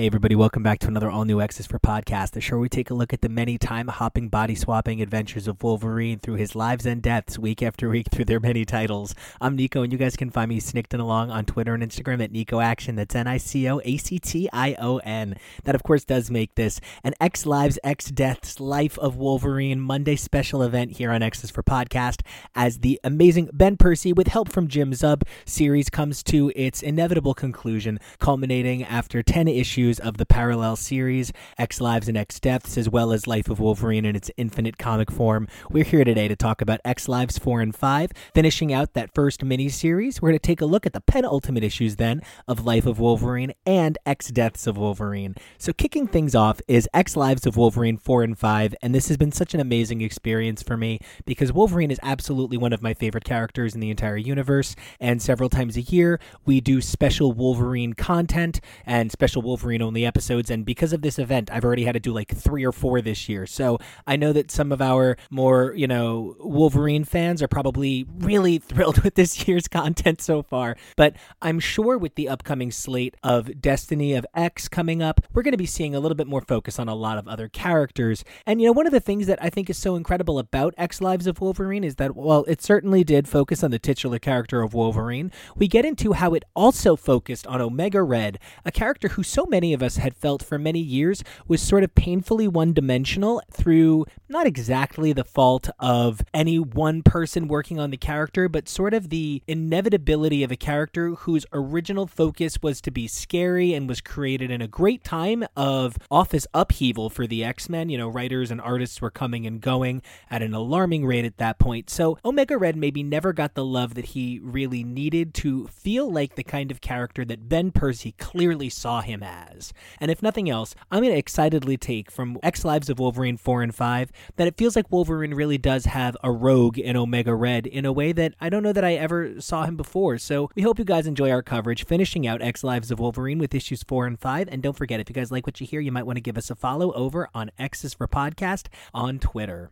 Hey, everybody, welcome back to another all new X is for podcast, the show we take a look at the many time hopping, body swapping adventures of Wolverine through his lives and deaths week after week through their many titles. I'm Nico, and you guys can find me snicked along on Twitter and Instagram at Nico Action. That's N I C O A C T I O N. That, of course, does make this an X Lives, X Deaths Life of Wolverine Monday special event here on X is for podcast as the amazing Ben Percy, with help from Jim Zub, series comes to its inevitable conclusion, culminating after 10 issues of the parallel series, X Lives and X Deaths, as well as Life of Wolverine in its infinite comic form. We're here today to talk about X Lives 4 and 5, finishing out that first miniseries. We're going to take a look at the penultimate issues then of Life of Wolverine and X Deaths of Wolverine. So, kicking things off is X Lives of Wolverine 4 and 5, and this has been such an amazing experience for me because Wolverine is absolutely one of my favorite characters in the entire universe, and several times a year we do special Wolverine content and special Wolverine only episodes. And because of this event, I've already had to do like three or four this year. So I know that some of our more, you know, Wolverine fans are probably really thrilled with this year's content so far. But I'm sure with the upcoming slate of Destiny of X coming up, we're going to be seeing a little bit more focus on a lot of other characters. And, you know, one of the things that I think is so incredible about X Lives of Wolverine is that, well, it certainly did focus on the titular character of Wolverine. We get into how it also focused on Omega Red, a character who so many of us had felt for many years was sort of painfully one dimensional through not exactly the fault of any one person working on the character, but sort of the inevitability of a character whose original focus was to be scary and was created in a great time of office upheaval for the X Men. You know, writers and artists were coming and going at an alarming rate at that point. So Omega Red maybe never got the love that he really needed to feel like the kind of character that Ben Percy clearly saw him as. And if nothing else, I'm going to excitedly take from X Lives of Wolverine 4 and 5 that it feels like Wolverine really does have a rogue in Omega Red in a way that I don't know that I ever saw him before. So we hope you guys enjoy our coverage, finishing out X Lives of Wolverine with issues 4 and 5. And don't forget, if you guys like what you hear, you might want to give us a follow over on X's for Podcast on Twitter.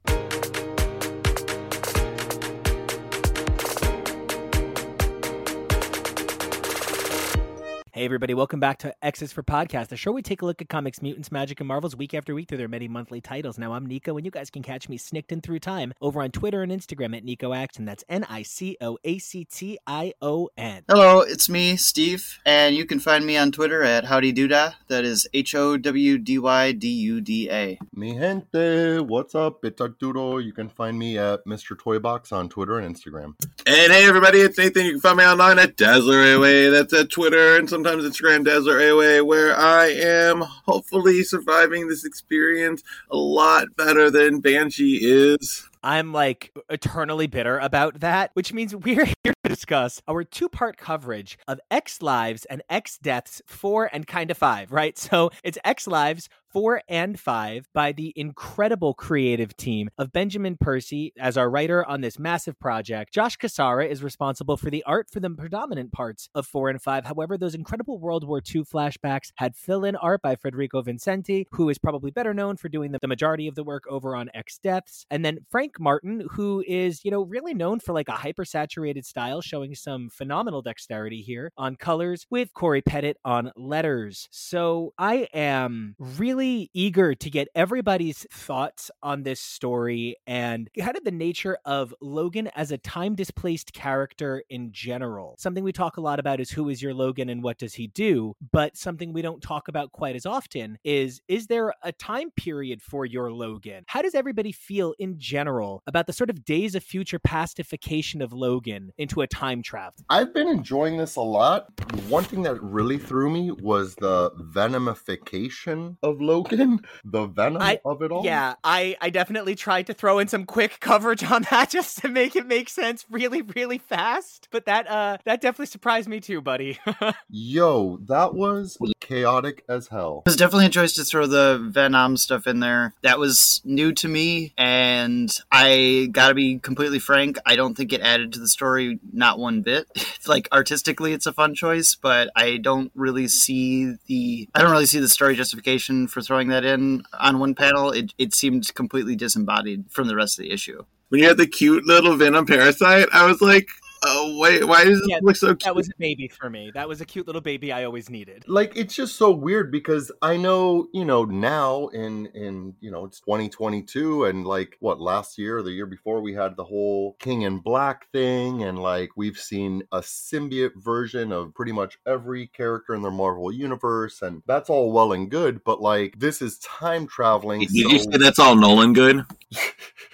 Hey, everybody, welcome back to X's for Podcast, the show we take a look at comics, mutants, magic, and marvels week after week through their many monthly titles. Now, I'm Nico, and you guys can catch me snicked in through time over on Twitter and Instagram at Nico Action. That's N I C O A C T I O N. Hello, it's me, Steve, and you can find me on Twitter at Howdy Doodah. That is H O W D Y D U D A. Mi gente, what's up? It's Arturo. You can find me at Mr. Toybox on Twitter and Instagram. And hey, everybody, it's Nathan. You can find me online at Dazzler Away. That's at Twitter and sometimes Instagram Dazzler Away, where I am hopefully surviving this experience a lot better than Banshee is. I'm like eternally bitter about that, which means we're here to discuss our two part coverage of X Lives and X Deaths 4 and kind of 5, right? So it's X Lives 4 and 5 by the incredible creative team of Benjamin Percy as our writer on this massive project. Josh Cassara is responsible for the art for the predominant parts of 4 and 5. However, those incredible World War II flashbacks had fill in art by Federico Vicentini, who is probably better known for doing the, the majority of the work over on X Deaths. And then Frank Martin, who is, you know, really known for like a hyper-saturated style, showing some phenomenal dexterity here on colors with Cory Petit on letters. So I am really really eager to get everybody's thoughts on this story and kind of the nature of Logan as a time displaced character in general. Something we talk a lot about is who is your Logan and what does he do? But something we don't talk about quite as often is is there a time period for your Logan? How does everybody feel in general about the sort of days of future pastification of Logan into a time travel? I've been enjoying this a lot. One thing that really threw me was the venomification of Logan, the venom I, of it all. Yeah, I, I definitely tried to throw in some quick coverage on that just to make it make sense really, really fast. But that uh that definitely surprised me too, buddy. Yo, that was chaotic as hell. It was definitely a choice to throw the Venom stuff in there. That was new to me, and I gotta be completely frank. I don't think it added to the story not one bit. like artistically, it's a fun choice, but I don't really see the I don't really see the story justification for throwing that in on one panel. It it seemed completely disembodied from the rest of the issue. When you had the cute little Venom parasite, I was like, oh wait, why does it Yeah, look so cute? That was a baby for me. That was a cute little baby I always needed. Like it's just so weird because I know, you know, now in in you know it's 2022 and like what last year or the year before we had the whole King in Black thing and like we've seen a symbiote version of pretty much every character in the Marvel universe and that's all well and good, but like this is time traveling. Did you say that's all Nolan good?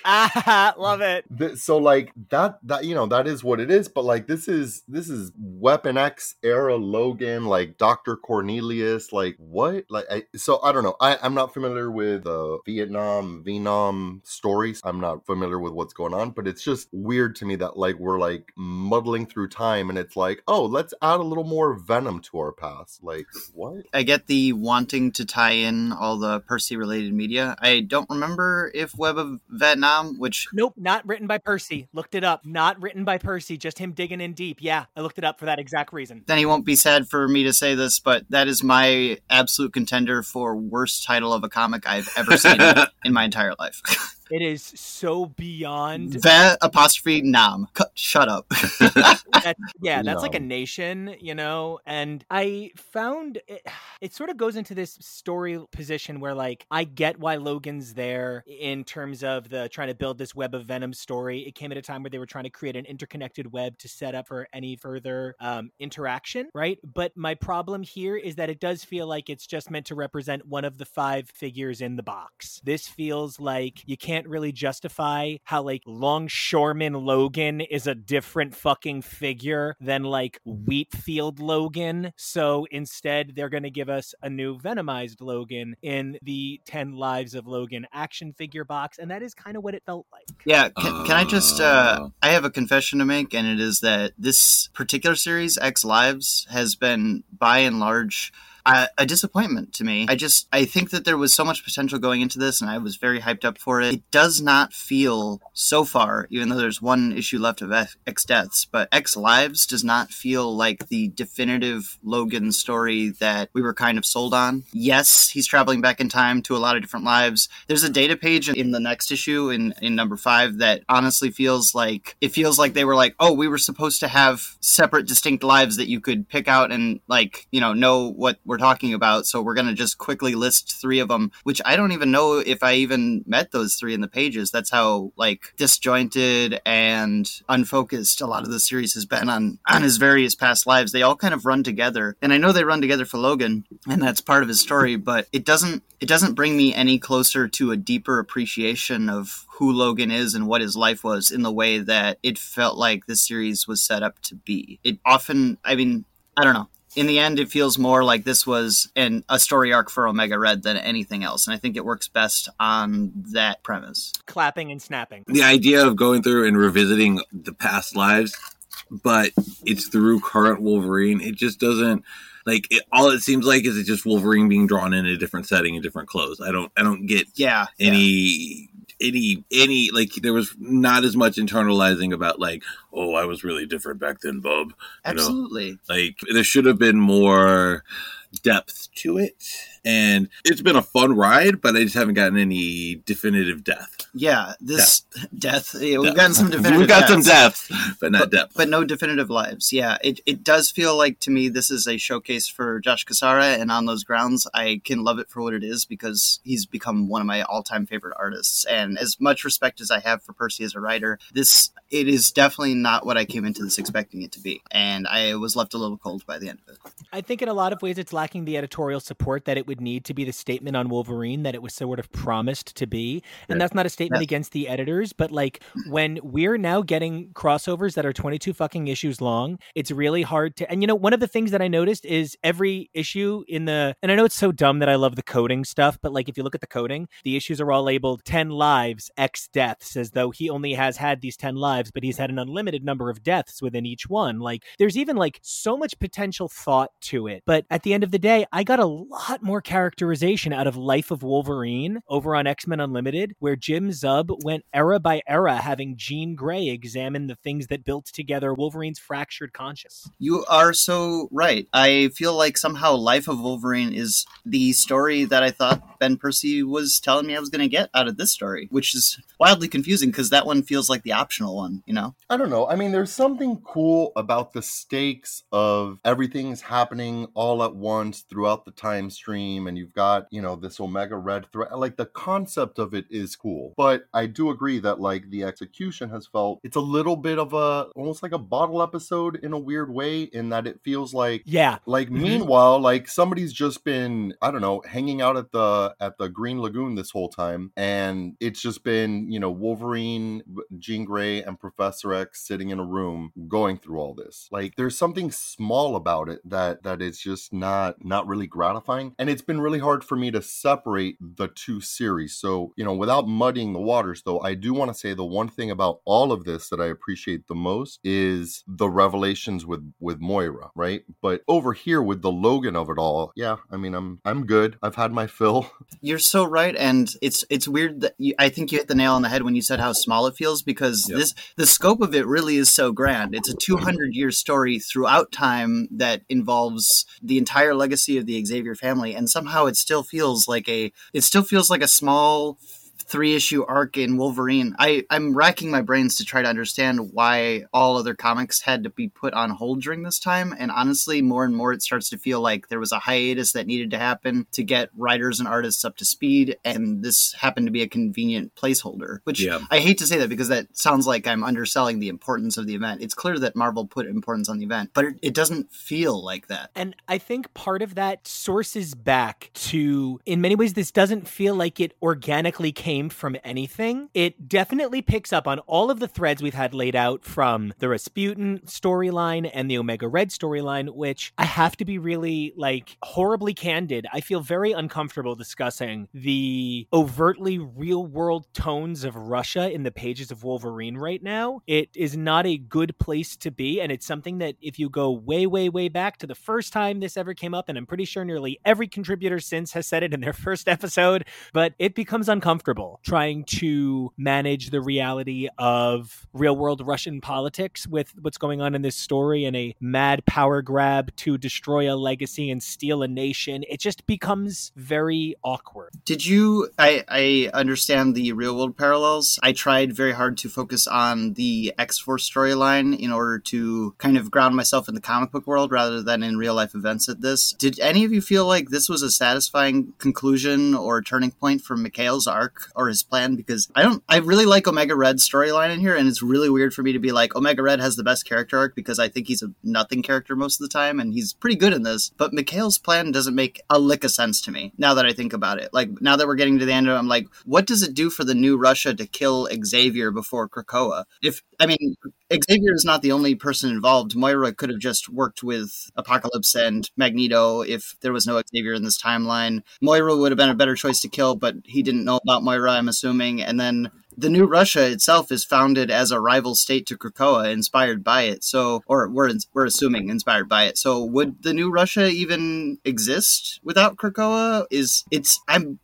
Ah, love it. So like that that you know that is what it is but like this is this is weapon x era logan like dr cornelius like what like I, so i don't know I, i'm not familiar with the vietnam vietnam stories i'm not familiar with what's going on but it's just weird to me that like we're like muddling through time and it's like oh let's add a little more venom to our past like what I get the wanting to tie in all the Percy related media. I don't remember if Web of Vietnam, which Nope, not written by Percy. Looked it up. Not written by Percy, just him digging in deep. Yeah, I looked it up for that exact reason. then he won't be sad for me to say this, but that is my absolute contender for worst title of a comic I've ever seen in my entire life. It is so beyond Vet apostrophe nam. Cut, shut up. that, yeah, that's like a nation, you know. And I found it, it sort of goes into this story position where, like, I get why Logan's there in terms of the trying to build this web of Venom story. It came at a time where they were trying to create an interconnected web to set up for any further um, interaction, right? But my problem here is that it does feel like it's just meant to represent one of the five figures in the box. This feels like you can't really justify how like Longshoreman Logan is a different fucking figure than like Wheatfield Logan. So instead, they're going to give us a new Venomized Logan in the 10 Lives of Logan action figure box. And that is kind of what it felt like. Yeah, can, can I just? Uh, Uh. I have a confession to make, and it is that this particular series, X Lives, has been by and large. A disappointment to me. I just I think that there was so much potential going into this, and I was very hyped up for it. It does not feel so far, even though there's one issue left of X Deaths, but X Lives does not feel like the definitive Logan story that we were kind of sold on. Yes, he's traveling back in time to a lot of different lives. There's a data page in the next issue in in number five that honestly feels like it feels like they were like, oh, we were supposed to have separate, distinct lives that you could pick out and like you know know what we're talking about. So we're gonna just quickly list three of them, which I don't even know if I even met those three in the pages. That's how like disjointed and unfocused a lot of the series has been on on his various past lives. They all kind of run together, and I know they run together for Logan, and that's part of his story. But it doesn't it doesn't bring me any closer to a deeper appreciation of who Logan is and what his life was in the way that it felt like this series was set up to be. It often, I mean, I don't know. In the end, it feels more like this was an, a story arc for Omega Red than anything else, and I think it works best on that premise. Clapping and snapping. the idea of going through and revisiting the past lives, but it's through current Wolverine. It just doesn't like it, all it seems like is it's just Wolverine being drawn in a different setting in different clothes. I don't I don't get Yeah, yeah. Any any like there was not as much internalizing about like oh I was really different back then, Bub. You know, absolutely. like there should have been more depth to it. And it's been a fun ride, but I just haven't gotten any definitive death. Yeah, this death. yeah, we've Depth. gotten some definitive. We've got some deaths. but not depth. but no definitive lives. Yeah, it, it does feel like to me this is a showcase for Josh Cassara, and on those grounds, I can love it for what it is because he's become one of my all time favorite artists. And as much respect as I have for Percy as a writer, this it is definitely not what I came into this expecting it to be, and I was left a little cold by the end of it. I think in a lot of ways it's lacking the editorial support that it would would need to be the statement on Wolverine that it was sort of promised to be. And that's not a statement Yeah. against the editors, but like when we're now getting crossovers that are 22 fucking issues long, it's really hard to. And you know, one of the things that I noticed is every issue in the, and I know it's so dumb that I love the coding stuff, but like if you look at the coding, the issues are all labeled 10 lives, X deaths, as though he only has had these 10 lives, but he's had an unlimited number of deaths within each one. Like there's even like so much potential thought to it. But at the end of the day, I got a lot more characterization out of Life of Wolverine over on X Men Unlimited, where Jim Zub went era by era having Jean Grey examine the things that built together Wolverine's fractured conscious. You are so right. I feel like somehow Life of Wolverine is the story that I thought Ben Percy was telling me I was going to get out of this story, which is wildly confusing because that one feels like the optional one, you know? I don't know. I mean, there's something cool about the stakes of everything's happening all at once throughout the time stream, and you've got, you know, this Omega Red threat. Like, the concept of it is cool. But I do agree that, like, the execution has felt it's a little bit of a almost like a bottle episode in a weird way, in that it feels like Yeah. like Mhm. meanwhile like somebody's just been i don't know hanging out at the at the green lagoon this whole time and it's just been you know wolverine jean gray and professor x sitting in a room going through all this like there's something small about it that that is just not not really gratifying and it's been really hard for me to separate the two series so you know without muddying the waters though i do want to say the one thing about all of this that i appreciate the most is the revelations with with moira right but over here with the logan of it all yeah i mean i'm i'm good i've had my fill You're so right, and it's it's weird that you, I think you hit the nail on the head when you said how small it feels because Yep. this the scope of it really is so grand. It's a 200 year story throughout time that involves the entire legacy of the Xavier family, and somehow it still feels like a it still feels like a small three issue arc in Wolverine. I, I'm racking my brains to try to understand why all other comics had to be put on hold during this time. And honestly, more and more it starts to feel like there was a hiatus that needed to happen to get writers and artists up to speed. And this happened to be a convenient placeholder, which Yeah. I hate to say that because that sounds like I'm underselling the importance of the event. It's clear that Marvel put importance on the event, but it, it doesn't feel like that. And I think part of that sources back to, in many ways, this doesn't feel like it organically came from anything. It definitely picks up on all of the threads we've had laid out from the Rasputin storyline and the Omega Red storyline, which I have to be really like horribly candid. I feel very uncomfortable discussing the overtly real world tones of Russia in the pages of Wolverine right now. It is not a good place to be. And it's something that if you go way, way, way back to the first time this ever came up, and I'm pretty sure nearly every contributor since has said it in their first episode, but it becomes uncomfortable trying to manage the reality of real world Russian politics with what's going on in this story and a mad power grab to destroy a legacy and steal a nation. It just becomes very awkward. Did you? I, I understand the real world parallels. I tried very hard to focus on the X Force storyline in order to kind of ground myself in the comic book world rather than in real life events at this. Did any of you feel like this was a satisfying conclusion or turning point for Mikhail's arc or his plan? Because I don't, I really like Omega Red's storyline in here, and it's really weird for me to be like, Omega Red has the best character arc because I think he's a nothing character most of the time, and he's pretty good in this. But Mikhail's plan doesn't make a lick of sense to me now that I think about it. Like, now that we're getting to the end of it, I'm like, what does it do for the new Russia to kill Xavier before Krakoa? If, I mean, Xavier is not the only person involved. Moira could have just worked with Apocalypse and Magneto if there was no Xavier in this timeline. Moira would have been a better choice to kill, but he didn't know about Moira, I'm assuming. And then the new Russia itself is founded as a rival state to Krakoa, inspired by it. So, or we're we're assuming inspired by it. So, would the new Russia even exist without Krakoa? Is it's I'm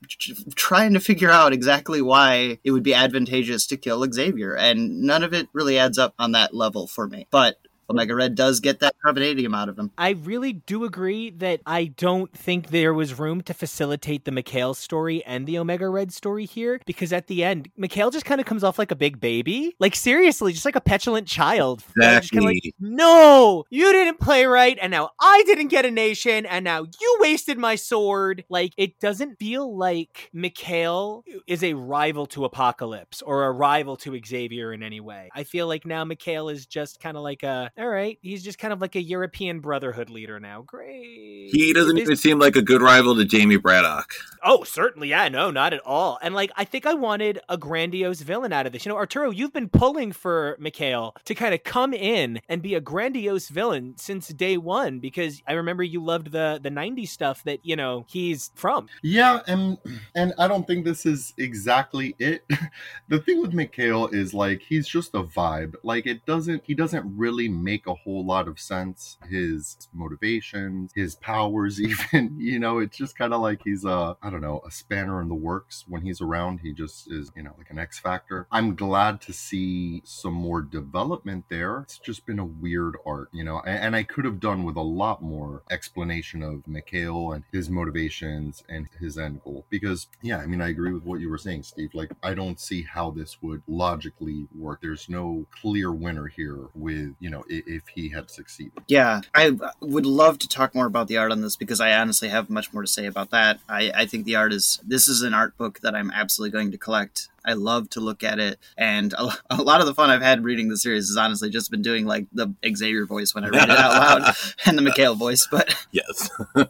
trying to figure out exactly why it would be advantageous to kill Xavier, and none of it really adds up on that level for me. But Omega Red does get that carbonadium out of him. I really do agree that I don't think there was room to facilitate the Mikhail story and the Omega Red story here because at the end, Mikhail just kind of comes off like a big baby. Like, seriously, just like a petulant child. Uh, like, Exactly. no, you didn't play right, and now I didn't get a nation, and now you wasted my sword. Like, it doesn't feel like Mikhail is a rival to Apocalypse or a rival to Xavier in any way. I feel like now Mikhail is just kind of like a all right, he's just kind of like a European Brotherhood leader now. Great. He doesn't even seem like a good rival to Jamie Braddock. Oh, certainly. Yeah, no, not at all. And like, I think I wanted a grandiose villain out of this. You know, Arturo, you've been pulling for Mikhail to kind of come in and be a grandiose villain since day one because I remember you loved the the '90s stuff that you know he's from. Yeah, and and I don't think this is exactly it. the thing with Mikhail is like he's just a vibe. Like it doesn't he doesn't really make a whole lot of sense. His motivations, his powers, even you know, it's just kind of like he's a I don't know a spanner in the works. When he's around, he just is you know like an X factor. I'm glad to see some more development there. It's just been a weird art, you know, and, and I could have done with a lot more explanation of Mikhail and his motivations and his end goal. Because yeah, I mean, I agree with what you were saying, Steve. Like, I don't see how this would logically work. There's no clear winner here. With you know, if, he had succeeded. Yeah, I would love to talk more about the art on this because I honestly have much more to say about that. I, I think the art is this is an art book that I'm absolutely going to collect. I love to look at it, and a, a lot of the fun I've had reading the series has honestly just been doing like the Xavier voice when I read it out loud and the Mikhail voice. But Yes. I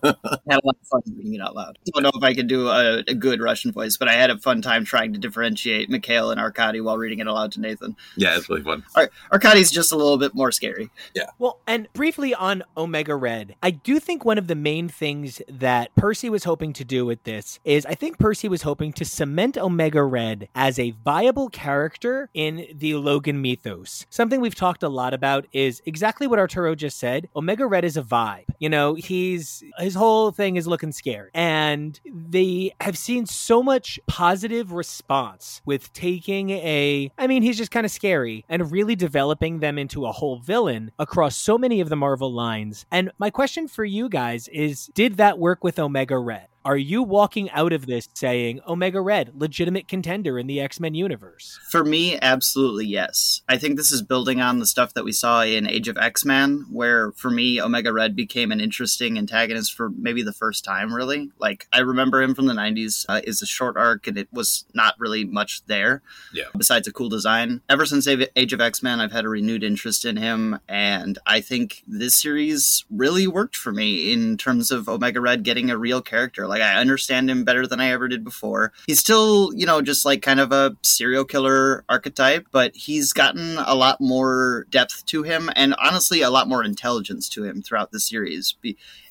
had a lot of fun reading it out loud. I Don't know if I could do a, a good Russian voice, but I had a fun time trying to differentiate Mikhail and Arkady while reading it aloud to Nathan. yeah, it's really fun. Ar- Arkady's just a little bit more scary. Yeah. Well, and briefly on Omega Red, I do think one of the main things that Percy was hoping to do with this is I think Percy was hoping to cement Omega Red as a viable character in the Logan mythos. Something we've talked a lot about is exactly what Arturo just said. Omega Red is a vibe. You know, he's his whole thing is looking scary. And they have seen so much positive response with taking a I mean, he's just kind of scary and really developing them into a whole villain across so many of the Marvel lines. And my question for you guys is did that work with Omega Red? Are you walking out of this saying Omega Red, legitimate contender in the X Men universe? For me, absolutely yes. I think this is building on the stuff that we saw in Age of X Men, where for me, Omega Red became an interesting antagonist for maybe the first time, really. Like, I remember him from the 90s. Uh, it's a short arc, and it was not really much there. Yeah. Besides a cool design. Ever since Age of X Men, I've had a renewed interest in him, and I think this series really worked for me in terms of Omega Red getting a real character. Like, I understand him better than I ever did before. He's still, you know, just like kind of a serial killer archetype, but he's gotten a lot more depth to him and honestly a lot more intelligence to him throughout the series.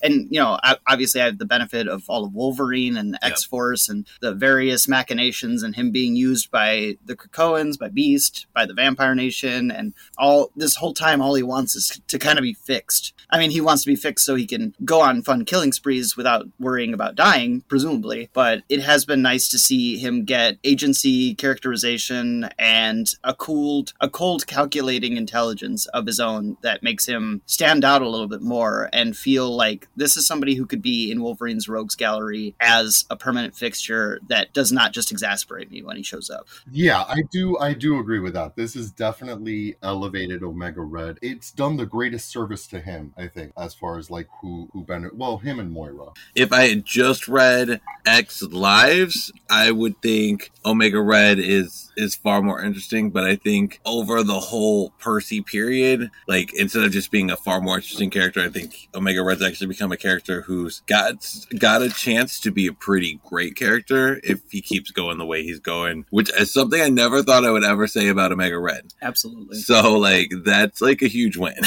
And, you know, I- obviously I have the benefit of all of Wolverine and X Force and the various machinations and him being used by the Krakoans, by Beast, by the Vampire Nation, and all this whole time, all he wants is to kind of be fixed. I mean, he wants to be fixed so he can go on fun killing sprees without worrying about dying, presumably. But it has been nice to see him get agency, characterization, and a cooled, a cold, calculating intelligence of his own that makes him stand out a little bit more and feel like this is somebody who could be in Wolverine's Rogues Gallery as a permanent fixture that does not just exasperate me when he shows up. Yeah, I do. I do agree with that. This is definitely elevated Omega Red. It's done the greatest service to him, I think, as far as like who who benefit. Well, him and Moira. If I had just read X Lives, I would think Omega Red is is far more interesting. But I think over the whole Percy period, like instead of just being a far more interesting character, I think Omega Red's actually become a character who's got got a chance to be a pretty great character if he keeps going the way he's going, which is something I never thought I would ever say about Omega Red. Absolutely. So like that's like a huge win.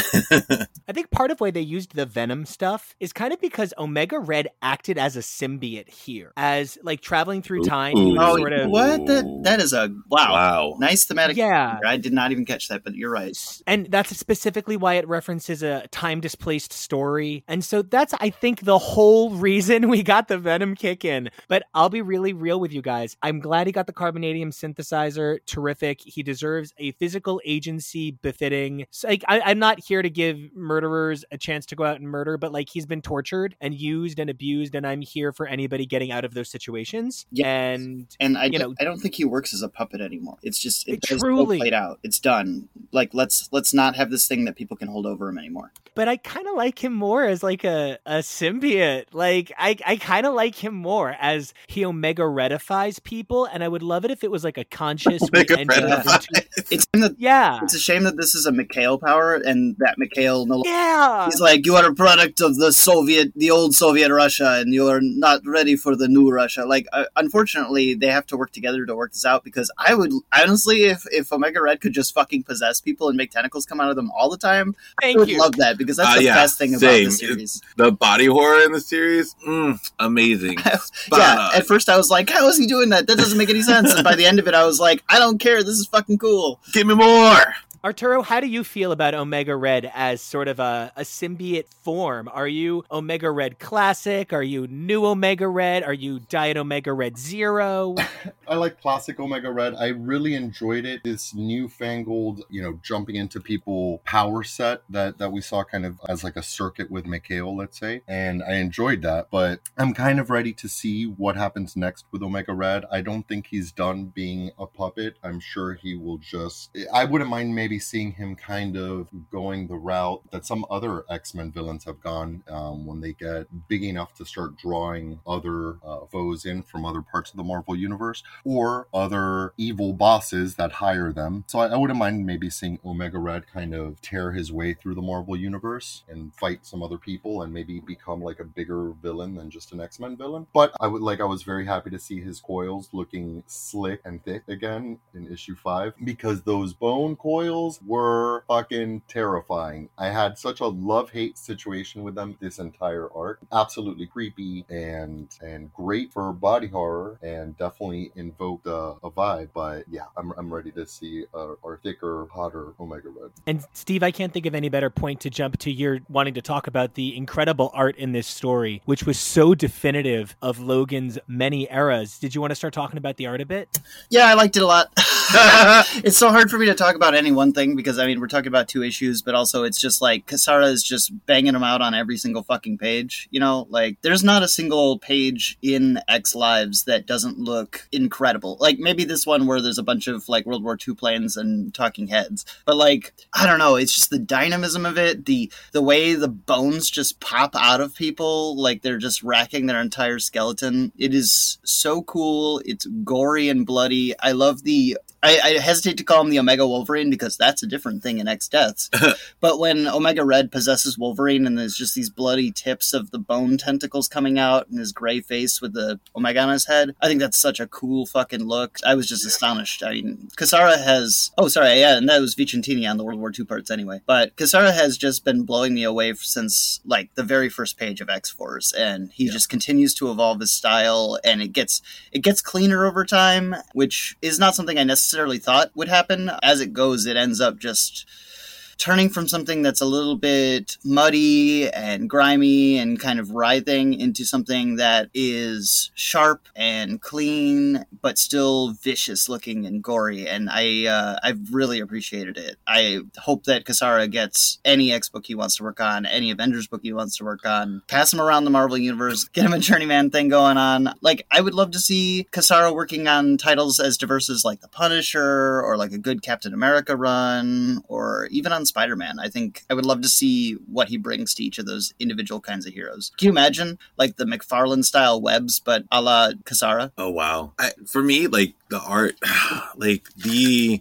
I think part of why they used the Venom stuff is kind of because Omega Red acted as a symbiote here, as like traveling through time. He Ooh. Oh, sort of what? That that is a wow. wow. Nice thematic. Yeah. I did not even catch that, but you're right. and that's specifically why it references a time displaced story. And so that's, I think, the whole reason we got the Venom kick in. But I'll be really real with you guys. I'm glad he got the carbonadium synthesizer. Terrific. He deserves a physical agency befitting. Like, I, I'm not here to give murderers a chance to go out and murder, but like he's been tortured and used and abused, and I'm here for anybody getting out of those situations. Yes. And And I, You don't- know- I don't think he works as a puppet anymore. It's just It it, truly- played out. It's done. Like let's let's not have this thing that people can hold over him anymore. but I kind of like him more as like a, a symbiote. Like I, I kind of like him more as he omega redifies people, and I would love it if it was like a conscious Omega entering Redify. into- It's a shame that Yeah, it's a shame that this is a Mikhail power and that Mikhail no yeah. He's like, you are a product of the Soviet, the old Soviet Russia, and you are not ready for the new Russia. Like, uh, unfortunately, they have to work together to work this out. Because I would honestly, if if Omega Red could just fucking possess people and make tentacles come out of them all the time, I would you. love that because that's Uh, the yeah, best thing about same. the series. The body horror in the series, mm, amazing. Yeah, at first I was like, how is he doing that? That doesn't make any sense. And by the end of it, I was like, I don't care. This is fucking cool. Give me more. Arturo, how do you feel about Omega Red as sort of a, a symbiote form? Are you Omega Red Classic? Are you New Omega Red? Are you Diet Omega Red Zero? I like classic Omega Red. I really enjoyed it. This newfangled, you know, jumping into people power set that that we saw kind of as like a circuit with Mikhail, let's say. And I enjoyed that, but I'm kind of ready to see what happens next with Omega Red. I don't think he's done being a puppet. I'm sure he will just I wouldn't mind maybe seeing him kind of going the route that some other X-Men villains have gone um, when they get big enough to start drawing other uh, foes in from other parts of the Marvel universe or other evil bosses that hire them. So I, I wouldn't mind maybe seeing Omega Red kind of tear his way through the Marvel universe and fight some other people and maybe become like a bigger villain than just an X-Men villain. But I would like I was very happy to see his coils looking slick and thick again in issue five because those bone coils were fucking terrifying. I had such a love-hate situation with them this entire arc. Absolutely creepy and and great for body horror and definitely invoked a, a vibe. But yeah, I'm, I'm ready to see a, a thicker, hotter Omega Red. And Steve, I can't think of any better point to jump to your wanting to talk about the incredible art in this story, which was so definitive of Logan's many eras. Did you want to start talking about the art a bit? Yeah, I liked it a lot. it's so hard for me to talk about any one thing because I mean we're talking about two issues, but also it's just like Cassara is just banging them out on every single fucking page. You know, like there's not a single page in X Lives that doesn't look incredible. Like maybe this one where there's a bunch of like World War II planes and talking heads, but like I don't know, it's just the dynamism of it, the the way the bones just pop out of people like they're just racking their entire skeleton. It is so cool. It's gory and bloody. I love the I, I hesitate to call him the Omega Wolverine because that's a different thing in X Deaths. but when Omega Red possesses Wolverine and there's just these bloody tips of the bone tentacles coming out and his gray face with the Omega on his head, I think that's such a cool fucking look. I was just astonished. I mean, Cassara has. Oh, sorry, yeah, and that was Vicentini on the World War II parts anyway. But Cassara has just been blowing me away since like the very first page of X Force, and he just continues to evolve his style, and it gets it gets cleaner over time, which is not something I necessarily thought would happen. As it goes, it ends up just turning from something that's a little bit muddy and grimy and kind of writhing into something that is sharp and clean but still vicious looking and gory. And i uh, i've really appreciated it. I hope that cassara gets any x book he wants to work on any avengers book he wants to work on. Pass him around the marvel universe. Get him a journeyman thing going on. Like i would love to see cassara working on titles as diverse as like the punisher or like a good captain america run or even on Spider Man. I think I would love to see what he brings to each of those individual kinds of heroes. Can you imagine like the McFarlane style webs, but a la Cassara? Oh wow! I, for me, like the art, like the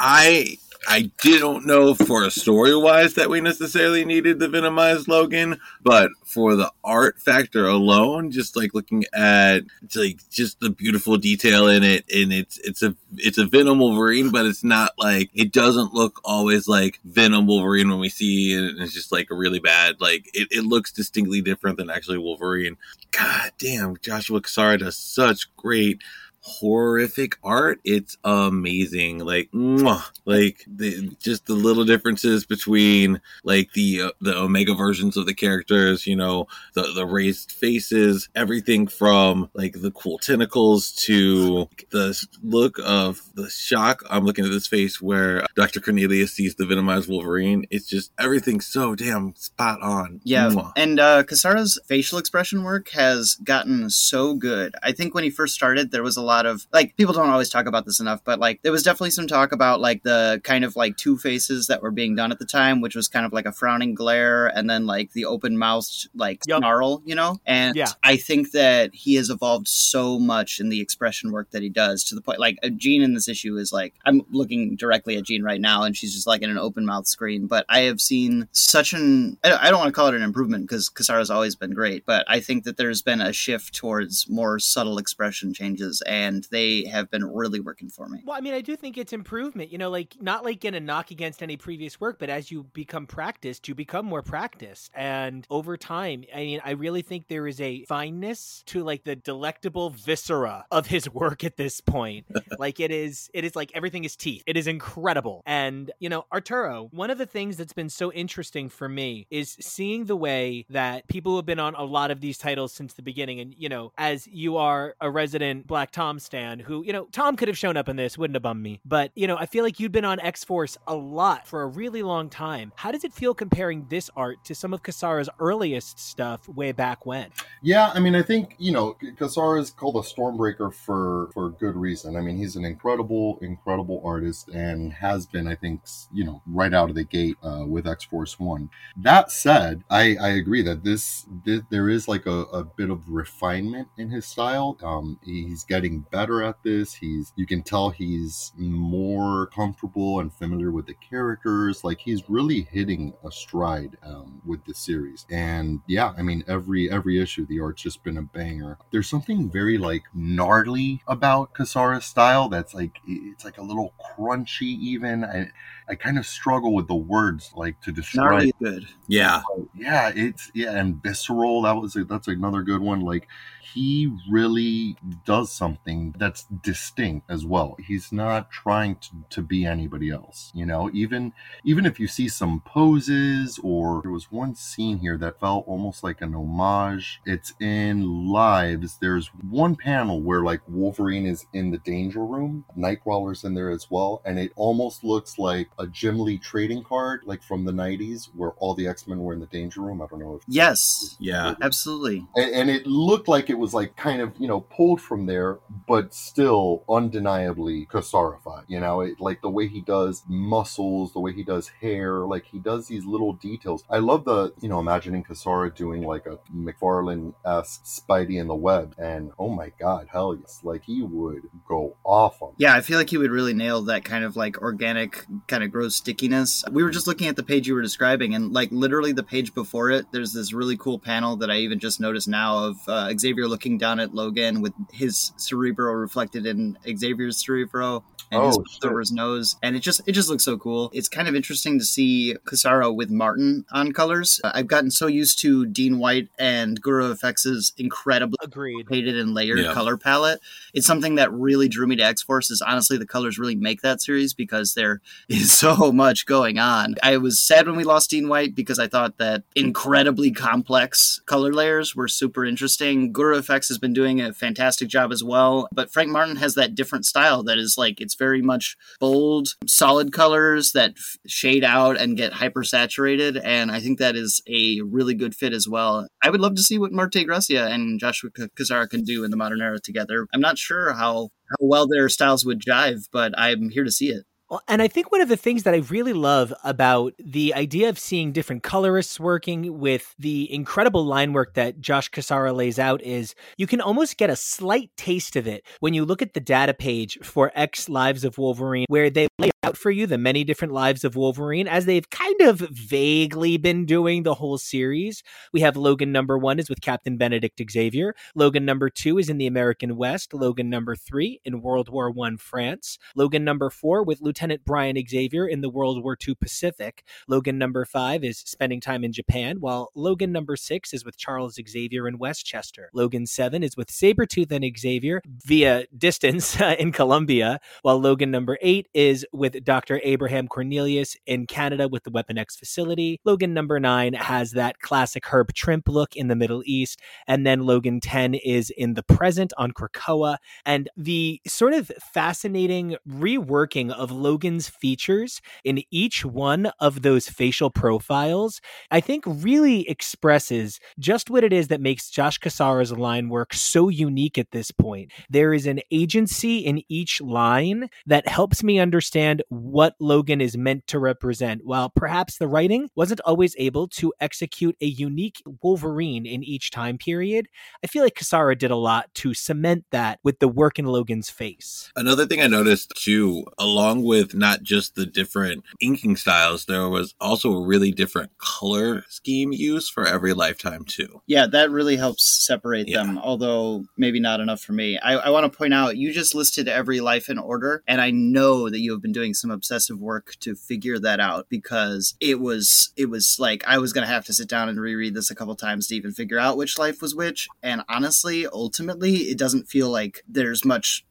I I didn't know for a story wise that we necessarily needed the Venomized Logan, but for the art factor alone, just like looking at like just the beautiful detail in it, and it's it's a it's a Venom Wolverine, but it's not like it doesn't look always like Venom Wolverine when we see it. It's just like a really bad like it, it looks distinctly different than actually Wolverine. God damn, Joshua Cassara does such great horrific art. It's amazing. Like, mwah, like the, just the little differences between like the uh, the Omega versions of the characters. You know, the the raised faces, everything from like the cool tentacles to the look of the shock. I'm looking at this face where Dr. Cornelius sees the venomized Wolverine. It's just everything so damn spot on. Yeah, Mwah. and uh, Cassara's facial expression work has gotten so good. I think when he first started, there was a lot of like people don't always talk about this enough, but like there was definitely some talk about like the kind of like two faces that were being done at the time, which was kind of like a frowning glare and then like the open mouthed like Yup. snarl, you know. And Yeah. I think that he has evolved so much in the expression work that he does to the point like uh, Jean in this issue is like I'm looking directly at Jean right now, and she's just like in an open mouth screen. But I have seen such an I I don't want to call it an improvement because Cassara's always been great, but I think that there's been a shift towards more subtle expression changes, and they have been really working for me. Well, I mean, I do think it's improvement. You know, like not like in a knock against any previous work, but as you become practiced, you become more practiced. And over time, I mean, I really think there is a fineness to like the delectable viscera of his work at this point. like it is, it is like everything is teeth. It is incredible. And you know, Arturo, one of the things that's been so interesting for me is seeing the way that people who have been on a lot of these titles since the beginning. And you know, as you are a resident Black Tom stan, who you know, Tom could have shown up in this, wouldn't have bummed me. But you know, I feel like you'd been on X Force a lot for a really long time. How does it feel comparing this art to some of Cassara's earliest stuff way back when? Yeah, I mean, I think you know, Kasara is called a stormbreaker for for good reason. I mean, he's an incredible, incredible artist and has been, I think, you know, right out of the gate uh, with X Force One. That said, I I agree that this, thi- there is like a, a bit of refinement in his style. Um, he's getting better at this. He's you can tell he's more comfortable and familiar with the characters. Like he's really hitting a stride um, with the series. And yeah, I mean every every issue the art's just been a banger. There's something very like gnarly about Cassara's style that's like it's like a little crunchy even. I I kind of struggle with the words like to describe Gnarly is good. Yeah. yeah it's yeah and visceral that was a, that's another good one like he really does something that's distinct as well. He's not trying to, to be anybody else you know? Even even if you see some poses or there was one scene here that felt almost like an homage. It's in lives. There's one panel where like wolverine is in the danger room. Nightcrawler's in there as well and it almost looks like a jim lee trading card like from the 90s where all the x-men were in the danger room i don't know if Yes, Yeah. absolutely. and, and it looked like it was like kind of you know pulled from there but still undeniably Cassarified. you know it, like the way he does muscles the way he does hair like he does these little details i love the you know imagining Cassara doing like a mcfarlane-esque spidey in the web and oh my god hell yes like he would go off on Yeah, I feel like he would really nail that kind of like organic, kind of gross stickiness. We were just looking at the page you were describing, and like literally the page before it, there's this really cool panel that I even just noticed now of uh, Xavier looking down at Logan with his cerebro reflected in Xavier's cerebro. And his Oh, mouth shit. over his nose, and it just it just looks so cool. It's kind of interesting to see Cassara with Martin on colors. Uh, I've gotten so used to Dean White and GURU-eFX's incredibly Agreed. painted and layered Yeah. color palette. It's something that really drew me to X Force. Is honestly the colors really make that series because there is so much going on. I was sad when we lost Dean White because I thought that incredibly complex color layers were super interesting. GURU-eFX has been doing a fantastic job as well, but Frank Martin has that different style that is like it's very much bold, solid colors that f- shade out and get hyper saturated, and I think that is a really good fit as well. I would love to see what Marte Gracia and Joshua Cassara can do in the modern era together. I'm not sure how how well their styles would jive, but I'm here to see it. And I think one of the things that I really love about the idea of seeing different colorists working with the incredible line work that Josh Cassara lays out is you can almost get a slight taste of it when you look at the data page for X Lives of Wolverine, where they lay out for you the many different lives of Wolverine, as they've kind of vaguely been doing the whole series. We have Logan number one is with Captain Benedict Xavier. Logan number two is in the American West. Logan number three in World War One France. Logan number four with Lieutenant Brian Xavier in the World War II Pacific. Logan number five is spending time in Japan, while Logan number six is with Charles Xavier in Westchester. Logan seven is with Sabretooth and Xavier via distance in Colombia, while Logan number eight is with Dr. Abraham Cornelius in Canada with the Weapon X facility. Logan number nine has that classic Herb Trimpe look in the Middle East. And then Logan 10 is in the present on Krakoa. And the sort of fascinating reworking of Logan's features in each one of those facial profiles, I think really expresses just what it is that makes Josh Cassara's line work so unique at this point. There is an agency in each line that helps me understand what Logan is meant to represent, while perhaps the writing wasn't always able to execute a unique Wolverine in each time period. I feel like Cassara did a lot to cement that with the work in Logan's face. Another thing I noticed too, along with not just the different inking styles, there was also a really different color scheme use for every lifetime too. Yeah, that really helps separate Yeah. them, although maybe not enough for me. I, I want to point out you just listed every life in order, and I know that you have been doing some obsessive work to figure that out because it was it was like I was gonna have to sit down and reread this a couple times to even figure out which life was which. And honestly, ultimately, it doesn't feel like there's much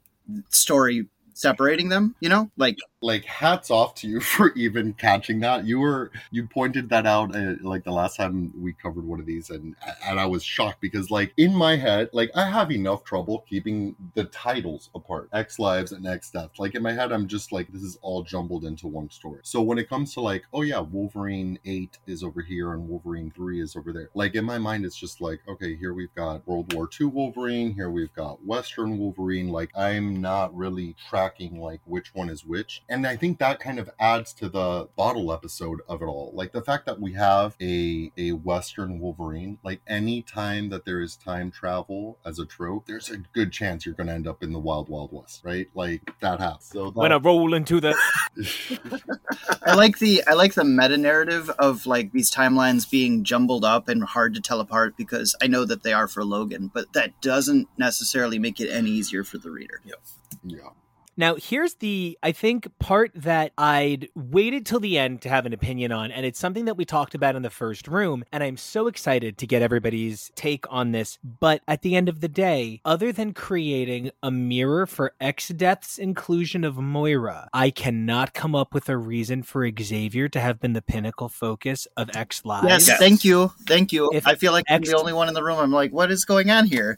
story separating them, you know? Like like hats off to you for even catching that. You were you pointed that out uh, like the last time we covered one of these and and i was shocked because like in my head like i have enough trouble keeping the titles apart x lives and x death like in my head i'm just like this is all jumbled into one story. So when it comes to like oh yeah wolverine 8 is over here and wolverine 3 is over there like in my mind it's just like okay here we've got world war ii wolverine here we've got western wolverine. Like i'm not really tracking like which one is which and I think that kind of adds to the bottle episode of it all. Like the fact that we have a a Western Wolverine. Like any time that there is time travel as a trope, there's a good chance you're going to end up in the Wild Wild West, right? Like that happens. So that, When I roll into the I like the I like the meta narrative of like these timelines being jumbled up and hard to tell apart because I know that they are for Logan, but that doesn't necessarily make it any easier for the reader. Yeah. Yeah. Now, here's the, I think, part that I'd waited till the end to have an opinion on, and it's something that we talked about in the first room, and I'm so excited to get everybody's take on this. But at the end of the day, other than creating a mirror for X Death's inclusion of Moira, I cannot come up with a reason for Xavier to have been the pinnacle focus of X Lives. Yes, Yes. thank you, thank you. If I feel like I'm the only one in the room. I'm like, what is going on here?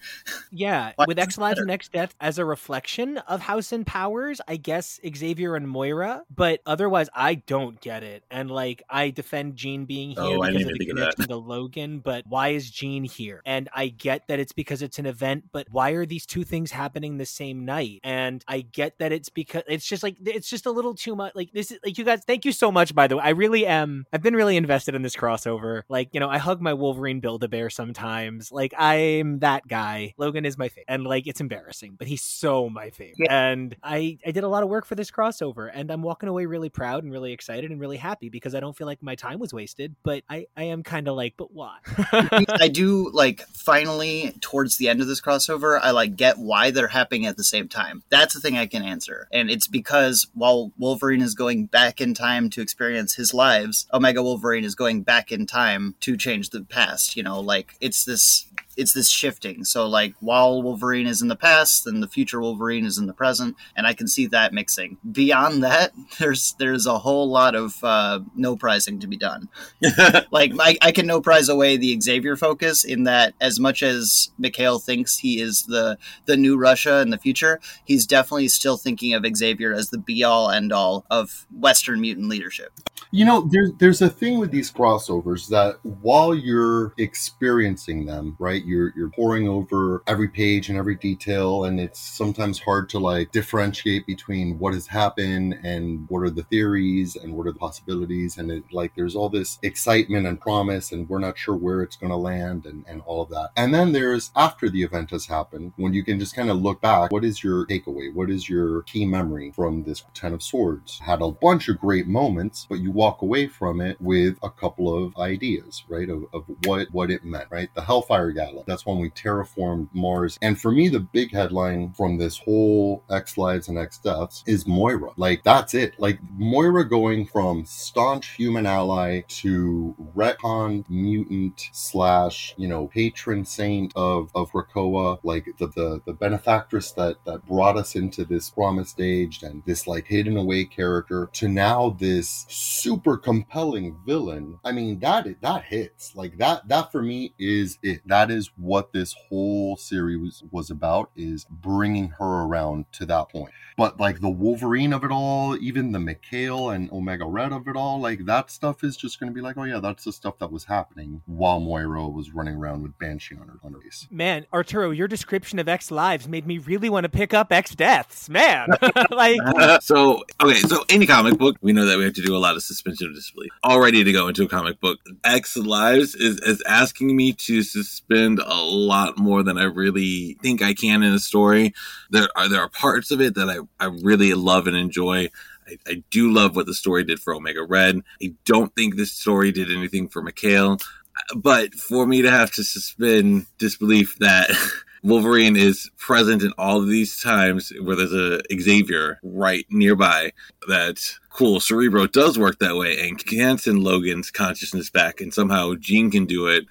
Yeah, Why with X it Lives and X Death as a reflection of House and Powers, I guess Xavier and Moira, but otherwise I don't get it. And like I defend Jean being oh, here Oh, I because didn't of the think of that. to Logan, but why is Jean here? And I get that it's because it's an event, but why are these two things happening the same night? And I get that it's because it's just like it's just a little too much. Like this is like you guys. Thank you so much, by the way. I really am. I've been really invested in this crossover. Like you know, I hug my Wolverine Build a Bear sometimes. Like I'm that guy. Logan is my favorite, and like it's embarrassing, but he's so my favorite. And I I did a lot of work for this crossover, and I'm walking away really proud and really excited and really happy because I don't feel like my time was wasted. But I I am kind of like, but why? I do like finally towards the end of this crossover, I like get why they're happening at the same time. That's the thing I can answer. And it's because while Wolverine is going back in time to experience his lives, Omega Wolverine is going back in time to change the past. You know, like it's this it's this shifting. So like while Wolverine is in the past, then the future Wolverine is in the present, and I can see that mixing. Beyond that, there's there's a whole lot of uh, no prizing to be done like I, I can no prize away the Xavier focus in that as much as Mikhail thinks he is the the new Russia in the future, he's definitely still thinking of Xavier as the be all end all of Western mutant leadership. You know, there's there's a thing with these crossovers that while you're experiencing them, right, You're you're poring over every page and every detail, and it's sometimes hard to like differentiate between what has happened and what are the theories and what are the possibilities. And it like there's all this excitement and promise, and we're not sure where it's gonna land and, and all of that. And then there's after the event has happened, when you can just kind of look back, what is your takeaway? What is your key memory from this Ten of Swords? Had a bunch of great moments, but you walk away from it with a couple of ideas, right? Of, of what what it meant, right? The Hellfire That's when we terraformed Mars. And for me, the big headline from this whole X Lives and X Deaths is Moira. Like that's it. Like Moira going from staunch human ally to retcon mutant slash, you know, patron saint of of Krakoa, like the the, the benefactress that that brought us into this promised age and this like hidden away character to now this super compelling villain. I mean, that that hits. Like that that for me is it. That is what this whole series was about is bringing her around to that point. But like the Wolverine of it all, even the Mikhail and Omega Red of it all, like that stuff is just going to be like, oh yeah, that's the stuff that was happening while Moira was running around with Banshee on her on her face. Man, Arturo, your description of X Lives made me really want to pick up X Deaths. Man, like so okay, so any comic book, we know that we have to do a lot of suspension of disbelief. All ready to go into a comic book. X Lives is, is asking me to suspend a lot more than I really think I can in a story. There are there are parts of it that I, I really love and enjoy. I, I do love what the story did for Omega Red. I don't think this story did anything for Mikhail. But for me to have to suspend disbelief that Wolverine is present in all of these times where there's a Xavier right nearby that cool cerebro does work that way and can send logan's consciousness back and somehow jean can do it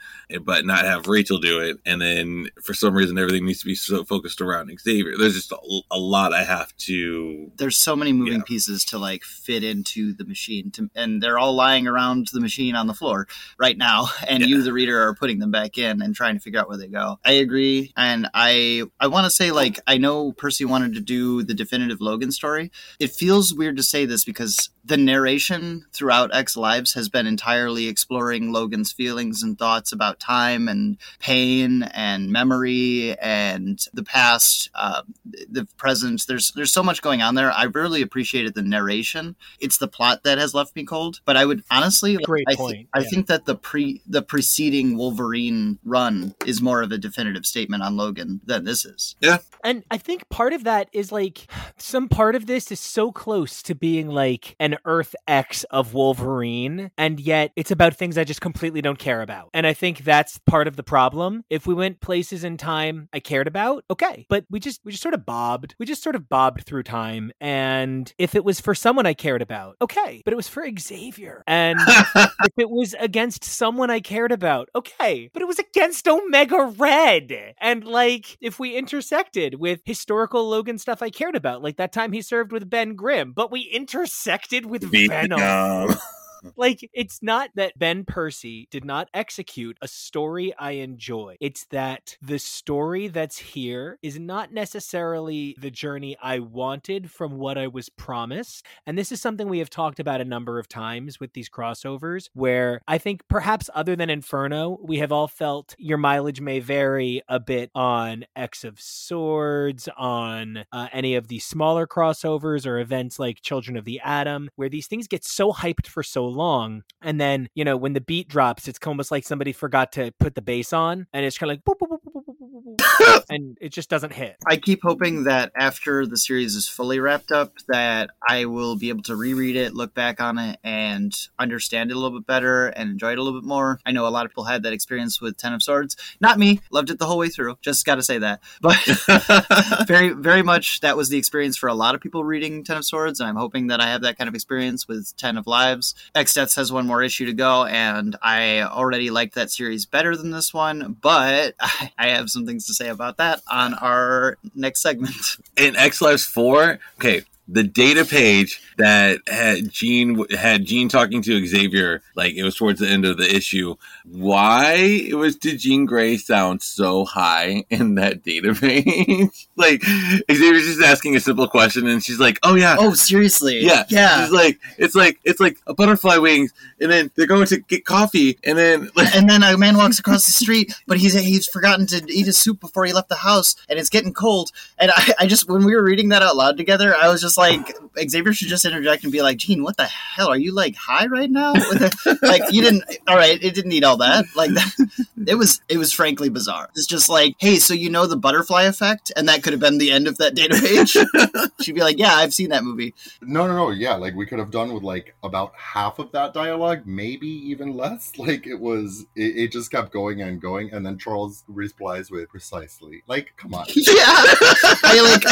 but not have rachel do it and then for some reason everything needs to be so focused around xavier there's just a, a lot i have to there's so many moving Yeah. pieces to like fit into the machine to, and they're all lying around the machine on the floor right now and Yeah. you the reader are putting them back in and trying to figure out where they go i agree and i i want to say like i know percy wanted to do the definitive logan story it feels weird to say this because is the narration throughout X Lives has been entirely exploring Logan's feelings and thoughts about time and pain and memory and the past, uh, the present. There's there's so much going on there. I really appreciated the narration. It's the plot that has left me cold. But I would honestly, Great I, thi- point, I yeah. think that the pre the preceding Wolverine run is more of a definitive statement on Logan than this is. Yeah, and I think part of that is like some part of this is so close to being like an Earth X of Wolverine, and yet it's about things I just completely don't care about. And I think that's part of the problem. If we went places in time I cared about, okay. But we just we just sort of bobbed. We just sort of bobbed through time. And if it was for someone I cared about, okay. But it was for Xavier. And if it was against someone I cared about, okay, but it was against Omega Red. And like, if we intersected with historical Logan stuff I cared about, like that time he served with Ben Grimm, but we intersected with Venom. Venom. Like, it's not that Ben Percy did not execute a story I enjoy. It's that the story that's here is not necessarily the journey I wanted from what I was promised. And this is something we have talked about a number of times with these crossovers, where I think perhaps other than Inferno, we have all felt your mileage may vary a bit on X of Swords, on uh, any of these smaller crossovers or events like Children of the Atom, where these things get so hyped for so long. And then, you know, when the beat drops, it's almost like somebody forgot to put the bass on and it's kind of like, boop, boop, boop, and it just doesn't hit. I keep hoping that after the series is fully wrapped up, that I will be able to reread it, look back on it, and understand it a little bit better and enjoy it a little bit more. I know a lot of people had that experience with Ten of Swords. Not me. Loved it the whole way through. Just got to say that. But very, very much that was the experience for a lot of people reading Ten of Swords, and I'm hoping that I have that kind of experience with Ten of Lives. X Deaths has one more issue to go, and I already liked that series better than this one, but I have some things to say about that on our next segment. in X Lives 4, okay, the data page that had Jean had Jean talking to Xavier, like it was towards the end of the issue. Why it was did Jean Grey sound so high in that data page? like Xavier's just asking a simple question, and she's like, "Oh yeah, Oh, seriously? yeah, yeah. She's like, it's like it's like a butterfly wings, and then they're going to get coffee, and then like, and then a man walks across the street, but he's he's forgotten to eat his soup before he left the house, and it's getting cold. And I, I just when we were reading that out loud together, I was just like, Xavier should just interject and be like, Jean, what the hell are you like high right now? Like you didn't. All right, it didn't need all that. Like that, it was it was frankly bizarre. It's just like, hey, so you know the butterfly effect, and that could have been the end of that data page. She'd be like, yeah, I've seen that movie. No, no, no. Yeah, like we could have done with like about half of that dialogue, maybe even less. Like it was, it, it just kept going and going, and then Charles replies with precisely. Like, come on. yeah i like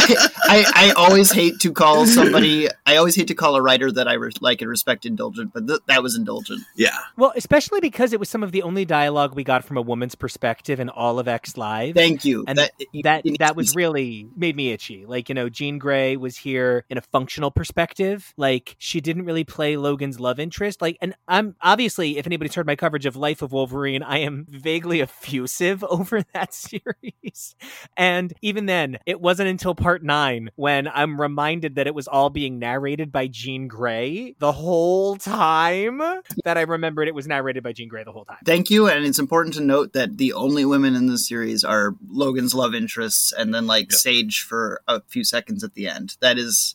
I, I always hate to call somebody i always hate to call a writer that i re- like and respect indulgent but th- that was indulgent yeah, Well, especially because it was some of the only dialogue we got from a woman's perspective in all of X Live. thank you and that that it- that was really made me itchy. Like you know, Jean Grey was here in a functional perspective. Like she didn't really play Logan's love interest. Like, and I'm obviously, if anybody's heard my coverage of Life of Wolverine, I am vaguely effusive over that series. And even then, it wasn't until part nine when I'm reminded that it was all being narrated by Jean Grey the whole time that I remembered it was narrated by Jean Grey the whole time. Thank you and it's important to note that the only women in the series are logan's love interests and then like Yep. sage for a few seconds at the end that is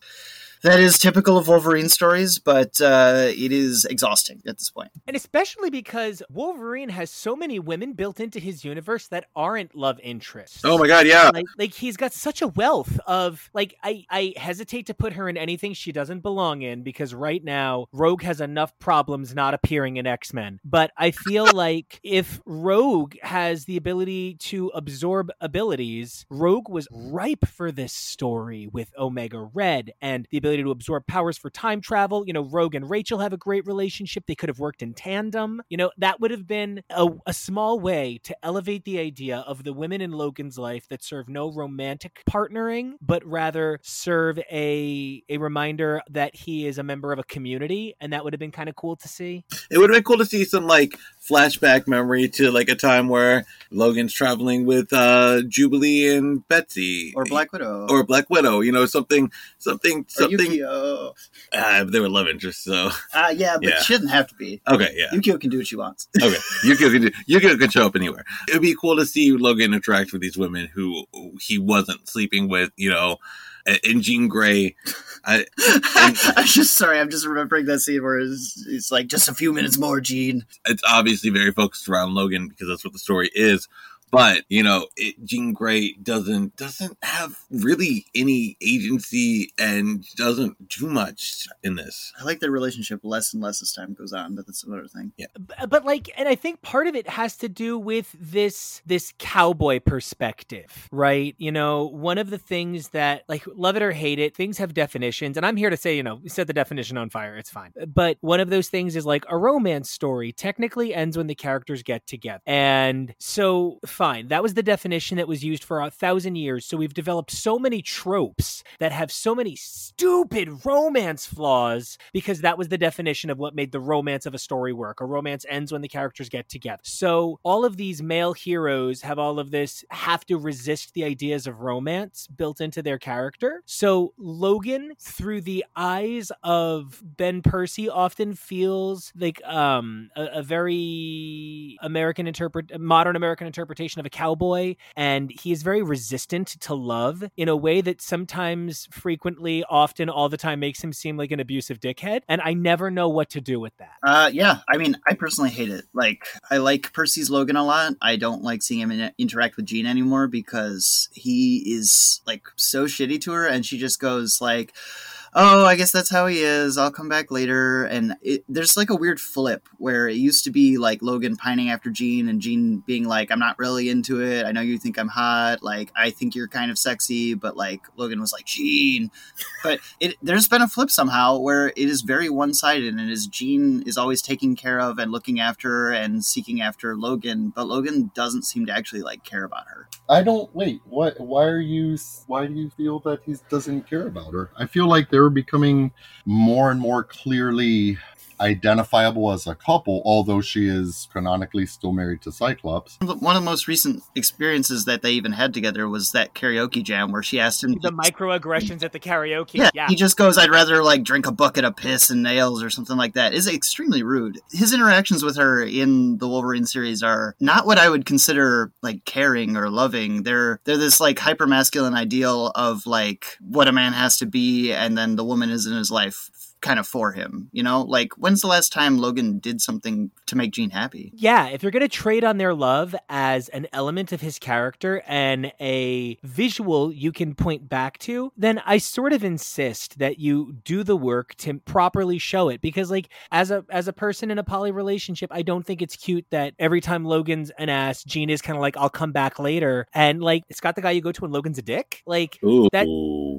that is typical of wolverine stories but uh, it is exhausting at this point And especially because Wolverine has so many women built into his universe that aren't love interests. Oh my god, yeah. Like, like he's got such a wealth of like I, I hesitate to put her in anything she doesn't belong in because right now Rogue has enough problems not appearing in X Men. But I feel like if Rogue has the ability to absorb abilities, Rogue was ripe for this story with Omega Red and the ability to absorb powers for time travel. You know, Rogue and Rachel have a great relationship. They could have worked in tandem. You know, that would have been a, a small way to elevate the idea of the women in Logan's life that serve no romantic partnering, but rather serve a a reminder that he is a member of a community, and that would have been kind of cool to see. It would have been cool to see some like flashback memory to like a time where Logan's traveling with uh Jubilee and Betsy or black widow or Black Widow. You know, something, something, something. Uh, they were love interests, so Uh, yeah, but Yeah. she doesn't have to be. okay, yeah. Yukio can do what she wants. Okay, Yukio can do, Yukio can show up anywhere. It would be cool to see Logan interact with these women who he wasn't sleeping with, you know, and- Jean Grey. I, I'm just sorry. I'm just remembering that scene where it's, it's like just a few minutes more, Jean. it's obviously very focused around Logan because that's what the story is. But you know, it, Jean Grey doesn't doesn't have really any agency and doesn't do much in this. I like their relationship less and less as time goes on, but that's another thing. B- but like and i think part of it has to do with this this cowboy perspective right you know one of the things that like love it or hate it things have definitions and i'm here to say you know set the definition on fire it's fine but one of those things is like a romance story technically ends when the characters get together and so fine that was the definition that was used for a thousand years so we've developed so many tropes that have so many stupid romance flaws because that was the definition of what made the romance of a story work. A romance ends when the characters get together. So all of these male heroes have all of this have to resist the ideas of romance built into their character. So Logan, through the eyes of Ben Percy, often feels like um a, a very American interpret modern American interpretation of a cowboy, and he is very resistant to love in a way that sometimes frequently often all the time makes him seem like an abusive dickhead and i never know what to do with that Uh, yeah, I mean, I personally hate it. Like, I like Percy's Logan a lot. I don't like seeing him in- interact with Jean anymore because he is like so shitty to her, and she just goes like, "Oh, I guess that's how he is. I'll come back later." And it, there's like a weird flip where it used to be like Logan pining after Jean, and Jean being like, "I'm not really into it. I know you think I'm hot. Like, I think you're kind of sexy," but like Logan was like, "Jean." But it there's been a flip somehow where it is very one sided and is Jean is always taking care of and looking after and seeking after Logan, but Logan doesn't seem to actually like care about her. I don't wait. What? Why are you? Why do you feel that he doesn't care about her? I feel like there they're becoming more and more clearly identifiable as a couple, although she is canonically still married to Cyclops. One of the most recent experiences that they even had together was that karaoke jam where she asked him the microaggressions at the karaoke. Yeah, yeah, he just goes, "I'd rather like drink a bucket of piss and nails or something like that." Is extremely rude. His interactions with her in the Wolverine series are not what I would consider like caring or loving. They're they're this like hyper masculine ideal of like what a man has to be, and then the woman is in his life kind of for him. You know, like when's the last time Logan did something to make Jean happy? Yeah, if you're going to trade on their love as an element of his character and a visual you can point back to, then I sort of insist that you do the work to properly show it because like as a as a person in a poly relationship, I don't think it's cute that every time Logan's an ass, Jean is kind of like I'll come back later and like it's got the guy you go to when Logan's a dick. Like Ooh. that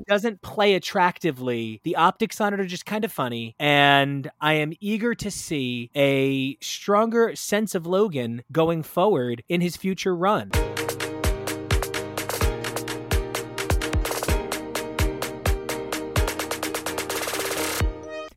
doesn't play attractively. The optics on it are just kind of funny, and I am eager to see a stronger sense of Logan going forward in his future run.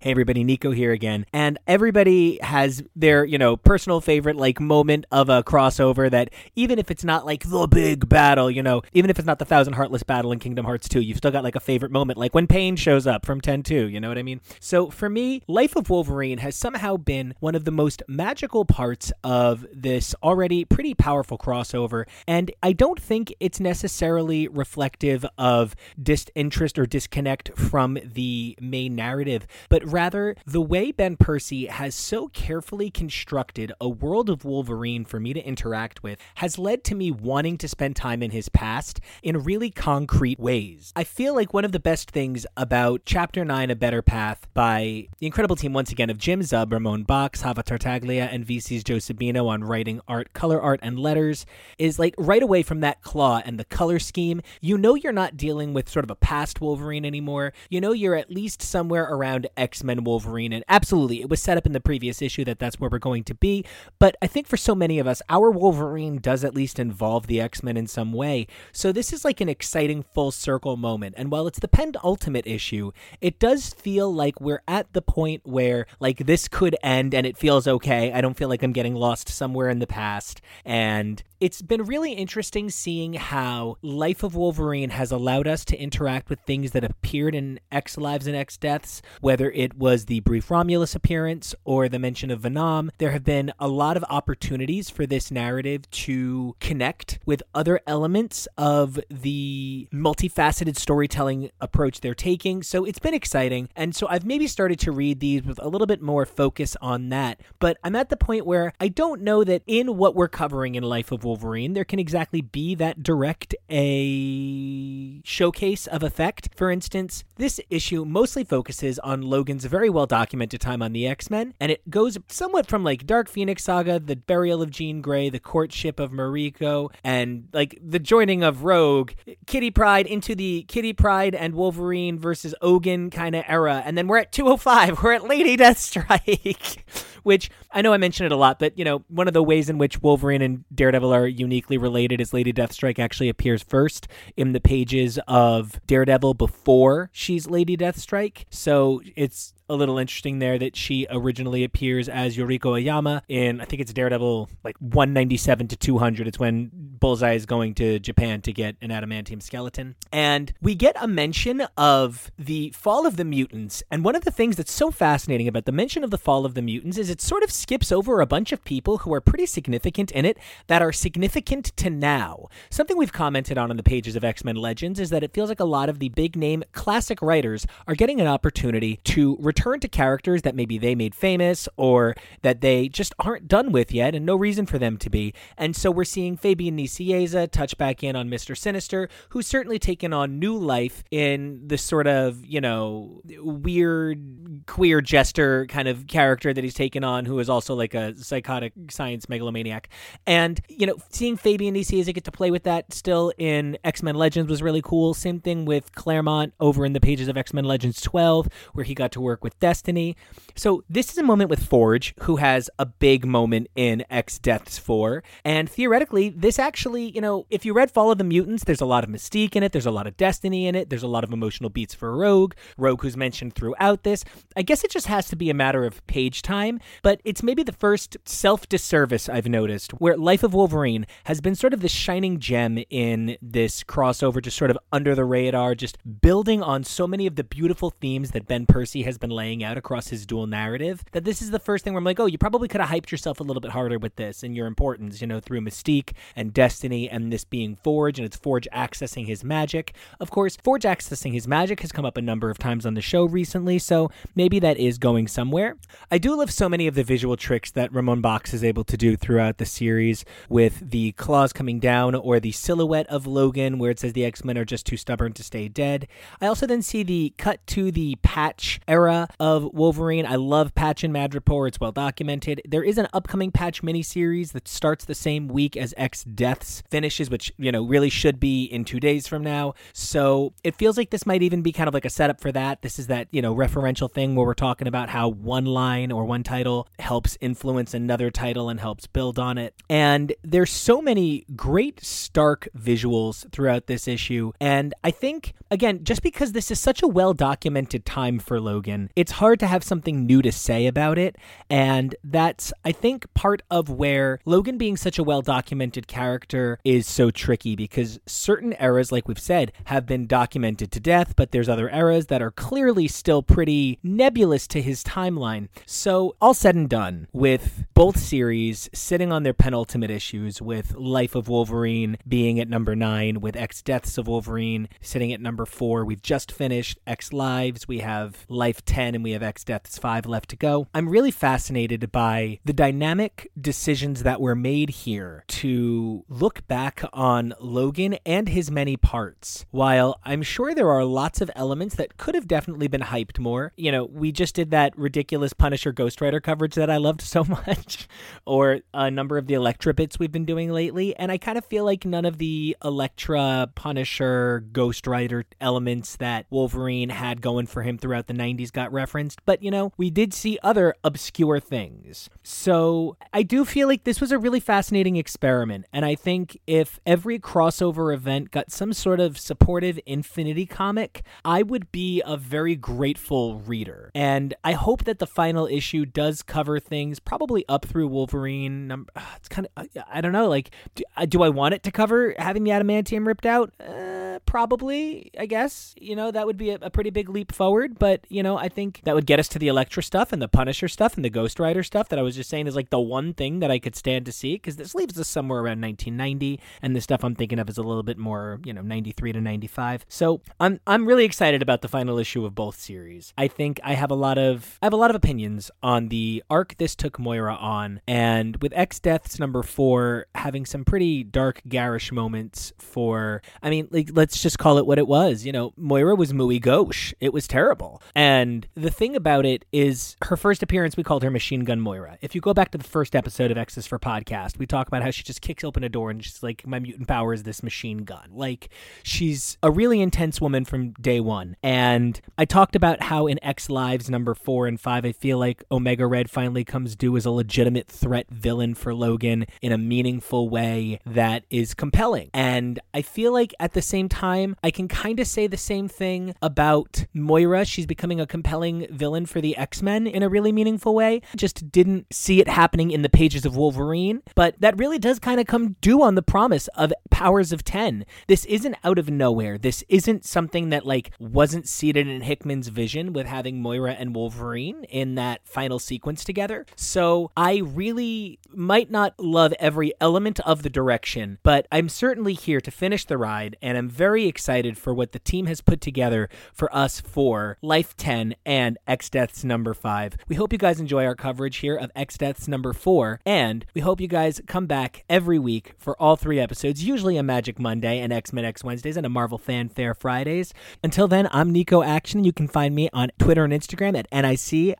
Hey everybody, Nico here again. And everybody has their, you know, personal favorite like moment of a crossover that even if it's not like the big battle, you know, even if it's not the Thousand Heartless battle in Kingdom Hearts 2, you've still got like a favorite moment, like when Pain shows up from 10-2, you know what I mean? So for me, Life of Wolverine has somehow been one of the most magical parts of this already pretty powerful crossover. And I don't think it's necessarily reflective of disinterest or disconnect from the main narrative, but rather the way Ben Percy has so carefully constructed a world of Wolverine for me to interact with has led to me wanting to spend time in his past in really concrete ways. I feel like one of the best things about Chapter 9 A Better Path by the incredible team once again of Jim Zub, Ramon Bachs, Java Tartaglia, and VC's Joe Sabino on writing art, color art, and letters is like right away from that claw and the color scheme, you know you're not dealing with sort of a past Wolverine anymore. You know you're at least somewhere around X Men Wolverine. And absolutely, it was set up in the previous issue that that's where we're going to be. But I think for so many of us, our Wolverine does at least involve the X Men in some way. So this is like an exciting full circle moment. And while it's the penultimate issue, it does feel like we're at the point where like this could end and it feels okay. I don't feel like I'm getting lost somewhere in the past. And it's been really interesting seeing how Life of Wolverine has allowed us to interact with things that appeared in X Lives and X Deaths, whether it was the brief Romulus appearance or the mention of Venom. There have been a lot of opportunities for this narrative to connect with other elements of the multifaceted storytelling approach they're taking. So it's been exciting. And so I've maybe started to read these with a little bit more focus on that. But I'm at the point where I don't know that in what we're covering in Life of Wolverine, there can exactly be that direct a showcase of effect. For instance, this issue mostly focuses on Logan's very well documented time on the X Men, and it goes somewhat from like Dark Phoenix Saga, the burial of Jean Grey, the courtship of Mariko, and like the joining of Rogue, Kitty Pryde into the Kitty Pryde and Wolverine versus Ogun kind of era. And then we're at 205, we're at Lady Deathstrike. which I know I mention it a lot, but you know, one of the ways in which Wolverine and Daredevil are uniquely related is Lady Deathstrike actually appears first in the pages of Daredevil before she's Lady Deathstrike. So it's a little interesting there that she originally appears as Yuriko Oyama in I think it's Daredevil like 197 to 200. It's when Bullseye is going to Japan to get an adamantium skeleton. And we get a mention of the fall of the mutants. And one of the things that's so fascinating about the mention of the fall of the mutants is it sort of skips over a bunch of people who are pretty significant in it that are significant to now. Something we've commented on in the pages of X Men Legends is that it feels like a lot of the big name classic writers are getting an opportunity to return to characters that maybe they made famous or that they just aren't done with yet and no reason for them to be. And so we're seeing Fabian Nicieza touch back in on Mr. Sinister, who's certainly taken on new life in this sort of, you know, weird queer jester kind of character that he's taken on, who is also like a psychotic science megalomaniac. And, you know, seeing Fabian Nicieza get to play with that still in X Men Legends was really cool. Same thing with Claremont over in the pages of X Men Legends 12, where he got to work with Destiny. So this is a moment with Forge, who has a big moment in X Deaths 4. And theoretically, this actually, you know, if you read Fall of the Mutants, there's a lot of mystique in it, there's a lot of destiny in it, there's a lot of emotional beats for Rogue, Rogue who's mentioned throughout this. I guess it just has to be a matter of page time, but it's maybe the first self disservice I've noticed where Life of Wolverine has been sort of the shining gem in this crossover, just sort of under the radar, just building on so many of the beautiful themes that Ben Percy has been laying out across his dual narrative. That this is the first thing where I'm like, oh, you probably could have hyped yourself a little bit harder with this and your importance, you know, through Mystique and Destiny and this being Forge and it's Forge accessing his magic. Of course, Forge accessing his magic has come up a number of times on the show recently, so maybe that is going somewhere. I do love so many of the visual tricks that Ramon Bachs is able to do throughout the series with the claws coming down or the silhouette of Logan where it says the X Men are just too stubborn to stay dead. I also then see the cut to the patch era of Wolverine. I love Patch and Madripoor. It's well documented. There is an upcoming patch miniseries that starts the same week as X Deaths finishes, which, you know, really should be in two days from now. So it feels like this might even be kind of like a setup for that. This is that, you know, referential thing where we're talking about how one line or one title helps influence another title and helps build on it. And there's so many great stark visuals throughout this issue. And I think, again, just because this is such a well documented time for Logan, it's hard to have something new to say about it. And that's, I think, part of where Logan being such a well documented character is so tricky because certain eras, like we've said, have been documented to death, but there's other eras that are clearly still pretty nebulous to his timeline. So, all said and done, with both series sitting on their penultimate issues, with Life of Wolverine being at number nine, with X Deaths of Wolverine sitting at number four, we've just finished X Lives, we have Life 10, and we have X Deaths 5 left to go. I'm really fascinated by the dynamic decisions that were made here to look back on Logan and his many parts. While I'm sure there are lots of elements that could have definitely been hyped more, you know, we just did that ridiculous Punisher Ghost Rider coverage that I loved so much, or a number of the Elektra bits we've been doing lately, and I kind of feel like none of the Elektra, Punisher, Ghost Rider elements that Wolverine had going for him throughout the 90s got referenced, but you know, we did see other obscure things. So I do feel like this was a really fascinating experiment, and I think if every crossover event got some sort of supportive Infinity comic, I would be a very grateful reader. And I hope that the final issue does cover things probably up through Wolverine. Number, ah, it's kind of, uh, I don't know, like, do, uh, do, I want it to cover having the adamantium ripped out? Uh, probably, I guess. You know, that would be a, a pretty big leap forward, but, you know, I think that would get us to the Elektra stuff and the Punisher stuff and the Ghost Rider stuff that I was just saying is like the one thing that I could stand to see because this leaves us somewhere around 1990, and the stuff I'm thinking of is a little bit more, you know, 93 to 95. So I'm I'm really excited about the final issue of both series. I think I have a lot of I have a lot of opinions on the arc this took Moira on, and with X Deaths number four having some pretty dark, garish moments. For I mean, like let's just call it what it was. You know, Moira was muy gauche. It was terrible, and the thing about it is her first appearance we called her Machine Gun Moira. If you go back to the first episode of X's for Podcast, we talk about how she just kicks open a door and she's like, "My mutant power is this machine gun." Like she's a really intense woman from day one. And I talked about how in X Lives number four and five, I feel like Omega Red finally comes due as a legitimate threat villain for Logan in a meaningful way that is compelling. And I feel like at the same time, I can kind of say the same thing about Moira. She's becoming a compelling villain for the X Men in a really meaningful way. Just didn't see it happening in the pages of Wolverine, but that really does kind of come due on the promise of Powers of 10. This isn't out of nowhere. This isn't something that like wasn't seated in Hickman's vision with having Moira and Wolverine in that final sequence together. So I really might not love every element of the direction, but I'm certainly here to finish the ride and I'm very excited for what the team has put together for us for Life 10 and X Deaths number 5. We hope you guys enjoy our coverage here of X Deaths number 4 and we hope you guys come back every week for all three episodes, usually a Magic Monday and X-Men X Wednesdays and a Marvel Fanfare Fridays. Until then, I'm Nico Action. You can find me on Twitter and Instagram at N-I-C-A-C-T-I-O-N.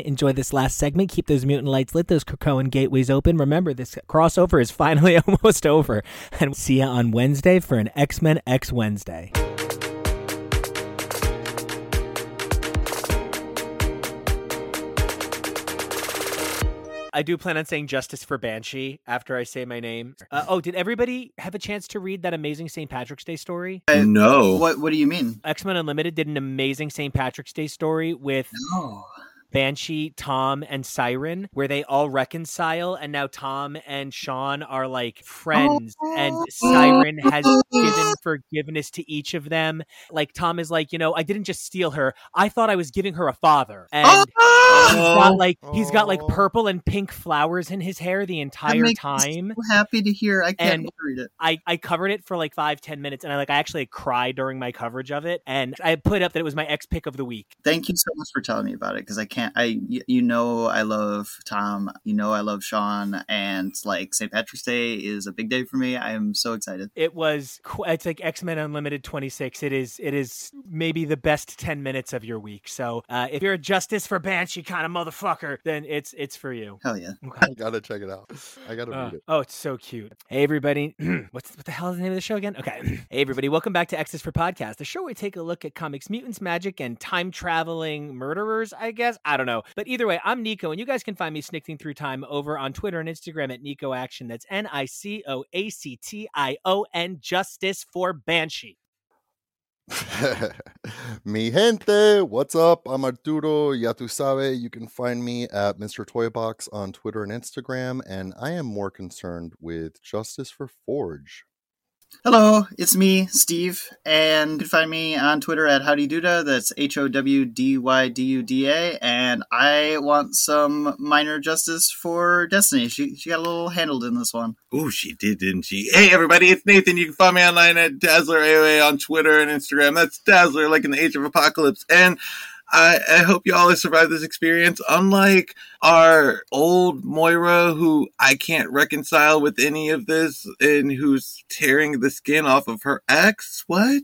Enjoy this last segment. Keep those mutant lights lit, those Krakoan gateways open. Remember, this crossover is finally almost over. And see you on Wednesday for an X-Men X Wednesday. I do plan on saying justice for Banshee after I say my name. Uh, oh, did everybody have a chance to read that amazing St. Patrick's Day story? I- no. What What do you mean? X Men Unlimited did an amazing St. Patrick's Day story with No. Banshee, Tom, and Siren, where they all reconcile, and now Tom and Sean are like friends, and oh, Siren has given forgiveness to each of them. Like Tom is like, you know, I didn't just steal her; I thought I was giving her a father, and. He's oh! got like he's got like Oh. purple and pink flowers in his hair the entire makes me time. So happy to hear. I can't And- read it. I, I covered it for like five ten minutes and I like I actually cried during my coverage of it and I put up that it was my ex pick of the week. Thank you so much for telling me about it because I can't. I y- you know I love Tom. You know I love Sean, and like St. Patrick's Day is a big day for me. I am so excited. It was it's like X Men Unlimited twenty six. It is it is maybe the best ten minutes of your week. So uh, if you're a Justice for Banshee kind of motherfucker, then it's it's for you. Hell yeah! Okay. I gotta check it out. I gotta Uh, read it. oh, it's so cute. Hey, everybody. What's what the hell is the name of the show again? Okay. hey, everybody. Welcome back to X's for Podcast, the show where we take a look at comics, mutants, magic, and time traveling murderers, I guess. I don't know. But either way, I'm Nico, and you guys can find me snicking through time over on Twitter and Instagram at Nico Action. That's N I C O A C T I O N, Justice for Banshee. Mi gente, what's up? I'm Arturo. Ya tu sabe, you can find me at Mr. Toybox on Twitter and Instagram, and I am more concerned with Justice for Forge. Hello, it's me, Steve, and you can find me on Twitter at HowdyDuda. That's H O W D Y D U D A, and I want some minor justice for Destiny. She she got a little handled in this one. Ooh, she did, didn't she? Hey, everybody, it's Nathan. You can find me online at Dazzler AOA on Twitter and Instagram. That's Dazzler, like in the Age of Apocalypse. And I, I hope you all have survived this experience. Unlike our old Moira, who I can't reconcile with any of this and who's tearing the skin off of her ex. What?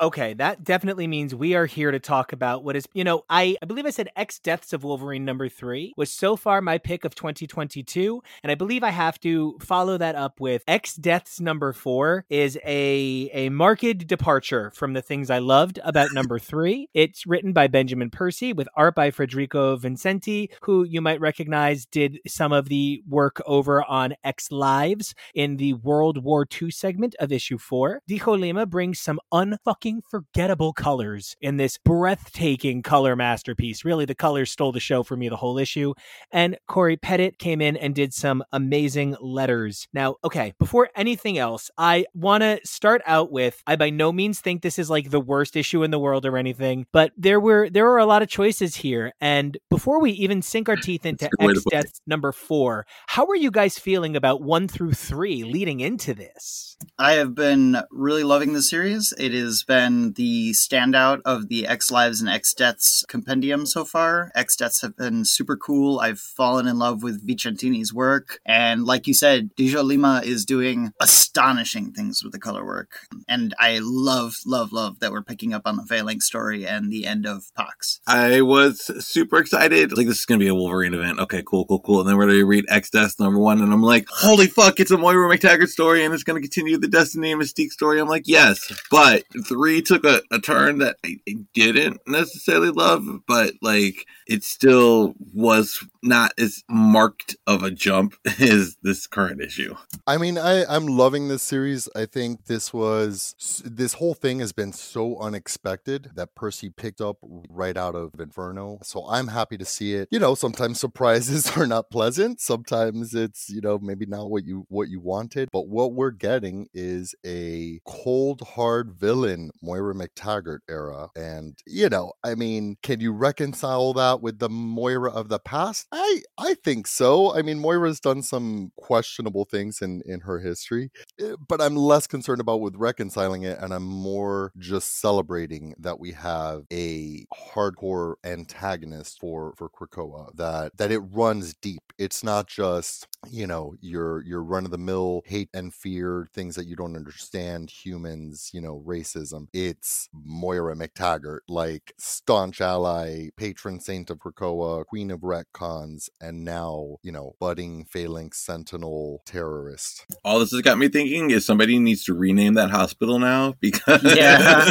Okay, that definitely means we are here to talk about what is, you know, I, I believe I said X Deaths of Wolverine number three was so far my pick of 2022. And I believe I have to follow that up with X Deaths number four is a, a marked departure from the things I loved about number three. It's written by Benjamin Percy with art by Federico Vicentini, who you might recognize did some of the work over on X Lives in the World War II segment of issue four. Dijjo Lima brings some unfucking forgettable colors in this breathtaking color masterpiece. Really, the colors stole the show for me the whole issue. And Cory Petit came in and did some amazing letters. Now, okay, before anything else, I want to start out with I by no means think this is like the worst issue in the world or anything, but there were there were a lot of choices here. And before we even sink our teeth into That's a good way to X put it. Death number four, how are you guys feeling about one through three leading into this? I have been really loving the series. It has been the standout of the X Lives and X Deaths compendium so far. X Deaths have been super cool. I've fallen in love with Vicentini's work. And like you said, Dijjo Lima is doing astonishing things with the color work. And I love, love, love that we're picking up on the Phalanx story and the end of Pox. I was super excited. Like, this is going to be a Wolverine event. Okay, cool, cool, cool. And then we're going to read X Death number one. And I'm like, holy fuck, it's a Moira MacTaggert story and it's going to continue the Destiny and Mystique story. I'm like, yes. But three took a, a turn that I, I didn't necessarily love, but like, it still was not as marked of a jump as this current issue. I mean, I, I'm loving this series. I think this was this whole thing has been so unexpected that Percy picked up right out of Inferno. So I'm happy to see it. You know, sometimes surprises are not pleasant. Sometimes it's, you know, maybe not what you what you wanted. But what we're getting is a cold hard villain Moira MacTaggert era. And, you know, I mean, can you reconcile that with the Moira of the past? I I think so. I mean, Moira's done some questionable things in in her history, eh, but I'm less concerned about with reconciling it, and I'm more just celebrating that we have a hardcore antagonist for for Krakoa that that it runs deep. It's not just you know your your run of the mill hate and fear things that you don't understand humans you know racism it's moira mactaggart like staunch ally patron saint of krakoa queen of retcons and now you know budding phalanx sentinel terrorist All this has got me thinking is somebody needs to rename that hospital now because Yeah.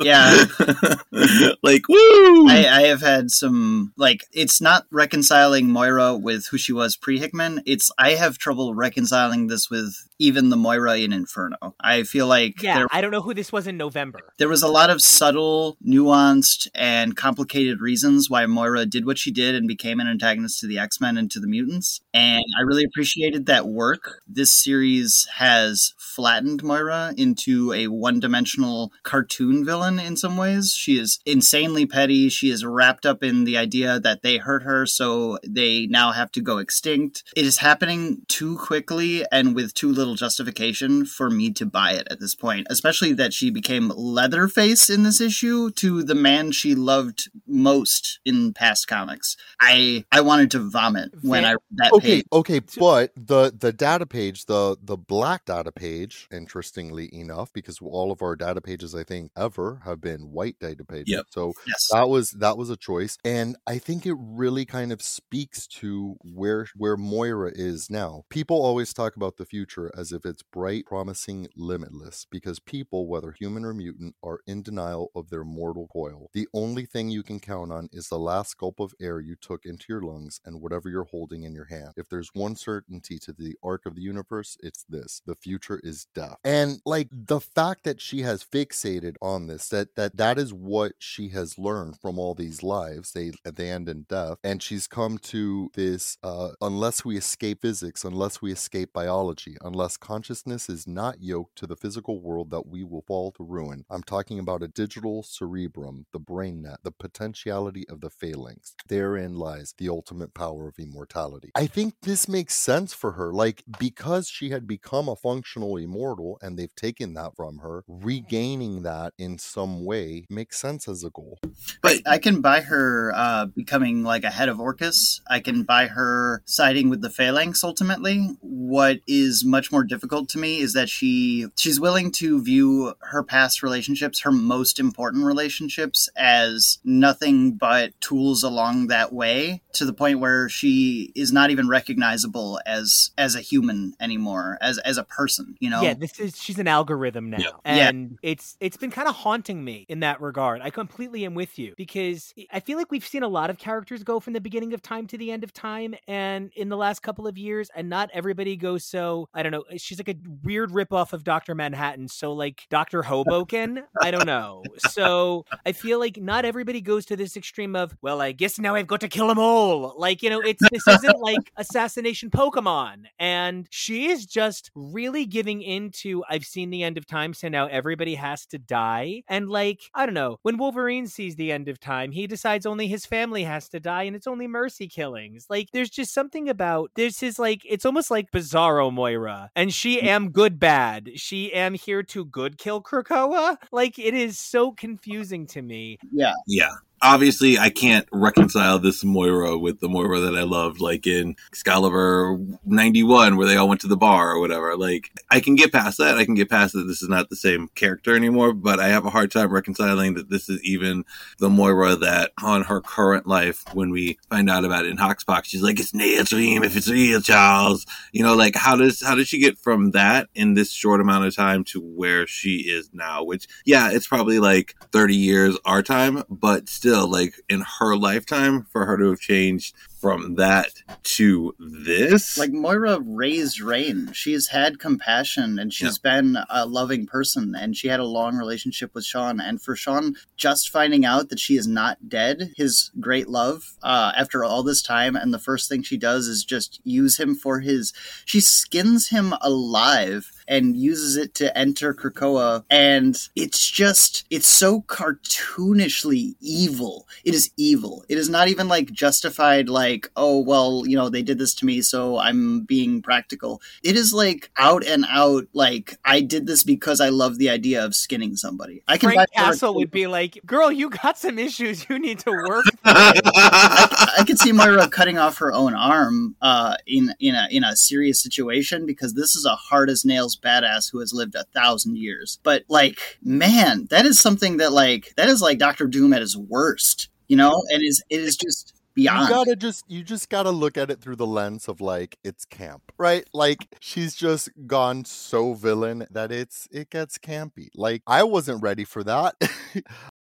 Yeah. like woo. I, I have had some like it's not reconciling Moira with who she was pre Hickman. It's I have trouble reconciling this with even the Moira in Inferno. I feel like Yeah, there I don't know who this was in November. there was a lot of subtle, nuanced, and complicated reasons why Moira did what she did and became an antagonist to the X Men and to the mutants. And I really appreciated that work. This series has flattened Moira into a one dimensional cartoon villain in some ways. She is insanely petty. She is wrapped up in the idea that they hurt her, so they now have to go extinct. It is happening too quickly and with too little justification for me to buy it at this point, especially that she became Leatherface in this issue to the man she loved most in past comics. I I wanted to vomit when I read that okay page. okay but the the data page the the black data page interestingly enough because all of our data pages i think ever have been white data pages Yep. so Yes. that was that was a choice and i think it really kind of speaks to where where moira is now people always talk about the future as if it's bright promising limitless because people whether human or mutant are in denial of their mortal coil. The only thing you can count on is the last gulp of air you took into your lungs and whatever you're holding in your hand. If there's one certainty to the arc of the universe it's this the future is death. And like the fact that she has fixated on this that that that is what she has learned from all these lives they they end in death and she's come to this uh unless we escape physics unless we escape biology unless consciousness is not yoked to the physical world that we will fall to ruin. I'm talking about a digital cerebrum the brain net the potentiality of the phalanx. Therein lies the ultimate power of immortality. I think this makes sense for her like because she had become a functional immortal and they've taken that from her regaining that in some way makes sense as a goal. But I can buy her uh, becoming like a head of Orchis. I can buy her siding with the Phalanx ultimately. What is much more difficult to me is that she she's willing to view her past relationships, her most important relationships, as nothing but tools along that way to the point where she is not even recognizable as as a human anymore, as as a person. You know? Yeah, this is she's an algorithm now. Yeah. Yeah. And it's it's been kind of haunting me in that regard. I completely am with you because I feel like we've seen a lot of characters go from the beginning of time to the end of time and in the last couple of years and not everybody goes so I don't know, she's like a weird ripoff of Dr. Manhattan, so like Dr. Hoboken, I don't know. So I feel like not everybody goes to this extreme of, well, I guess now I've got to kill them all. Like, you know, it's this isn't like assassination Pokemon. And she is just really giving into I've seen the end of time, so now everybody has to die. And like, I don't know, when Wolverine sees the end of time, he decides only his family has to die and it's only mercy killings. Like, there's just something about this is like it's almost like Bizarro Moira. And she mm. am good bad. She am here to good kill Krakoa. Like it is so uh, confusing to me. yeah. yeah. Obviously, I can't reconcile this Moira with the Moira that I loved, like in Excalibur 91, where they all went to the bar or whatever. Like, I can get past that. I can get past that this is not the same character anymore, but I have a hard time reconciling that this is even the Moira that on her current life, when we find out about it in Hoxpox, she's like, it's Neil Dream if it's real, Charles. You know, like, how does, how does she get from that in this short amount of time to where she is now? Which, yeah, it's probably like 30 years our time, but still, like, in her lifetime, for her to have changed from that to this. Like Moira raised Rain. She's had compassion and she's been a loving person and she had a long relationship with Sean. And for Sean just finding out that she is not dead, his great love, uh, after all this time, and the first thing she does is just use him for his she skins him alive and uses it to enter Krakoa. And it's just, it's so cartoonishly evil. It is evil. It is not even like justified, like, oh, well, you know, they did this to me, so I'm being practical. It is like out and out, like, I did this because I love the idea of skinning somebody. I can Frank buy more- Castle would be like, "Girl, you got some issues. You need to work." I, I could see Moira cutting off her own arm uh, in in a in a serious situation because this is a hard as nails badass who has lived a thousand years. But like, man, that is something that like that is like Doctor Doom at his worst, you know, and is it is just You beyond. gotta just you just gotta look at it through the lens of like it's camp, right? Like she's just gone so villain that it's it gets campy. Like I wasn't ready for that.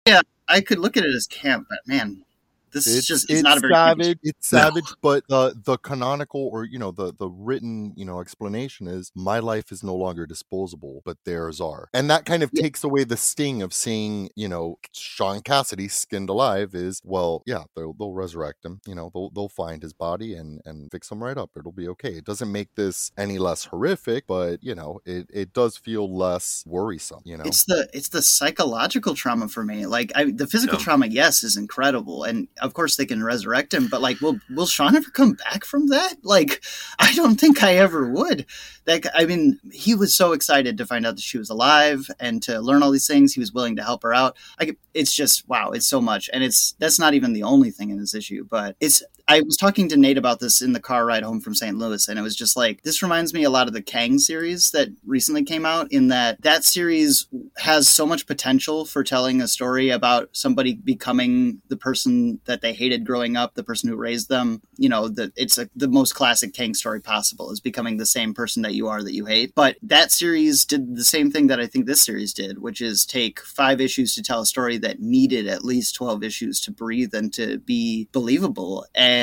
Yeah, I could look at it as camp, but man, this is it's just it's, it's not a very savage. It's No. savage, but the the canonical or you know the the written you know explanation is my life is no longer disposable, but theirs are, and that kind of Yeah. takes away the sting of seeing you know Sean Cassidy skinned alive. Is well, yeah, they'll they'll resurrect him. You know, they'll they'll find his body and and fix him right up. It'll be okay. It doesn't make this any less horrific, but you know, it it does feel less worrisome. You know, It's the it's the psychological trauma for me. Like I, the physical Yeah. trauma, yes, is incredible, and of course they can resurrect him. But like, will will Sean ever come back from that? Like, I don't think I ever would. Like, I mean, he was so excited to find out that she was alive and to learn all these things. He was willing to help her out. Like, it's just wow, it's so much, and it's that's not even the only thing in this issue. But it's I was talking to Nate about this in the car ride home from St. Louis, and it was just like this reminds me a lot of the Kang series that recently came out. In that that series has so much potential for telling a story about somebody becoming the person that they hated growing up, the person who raised them. You know, that it's a, the most classic Kang story possible is becoming the same person that you are that you hate. But that series did the same thing that I think this series did, which is take five issues to tell a story that needed at least 12 issues to breathe and to be believable. And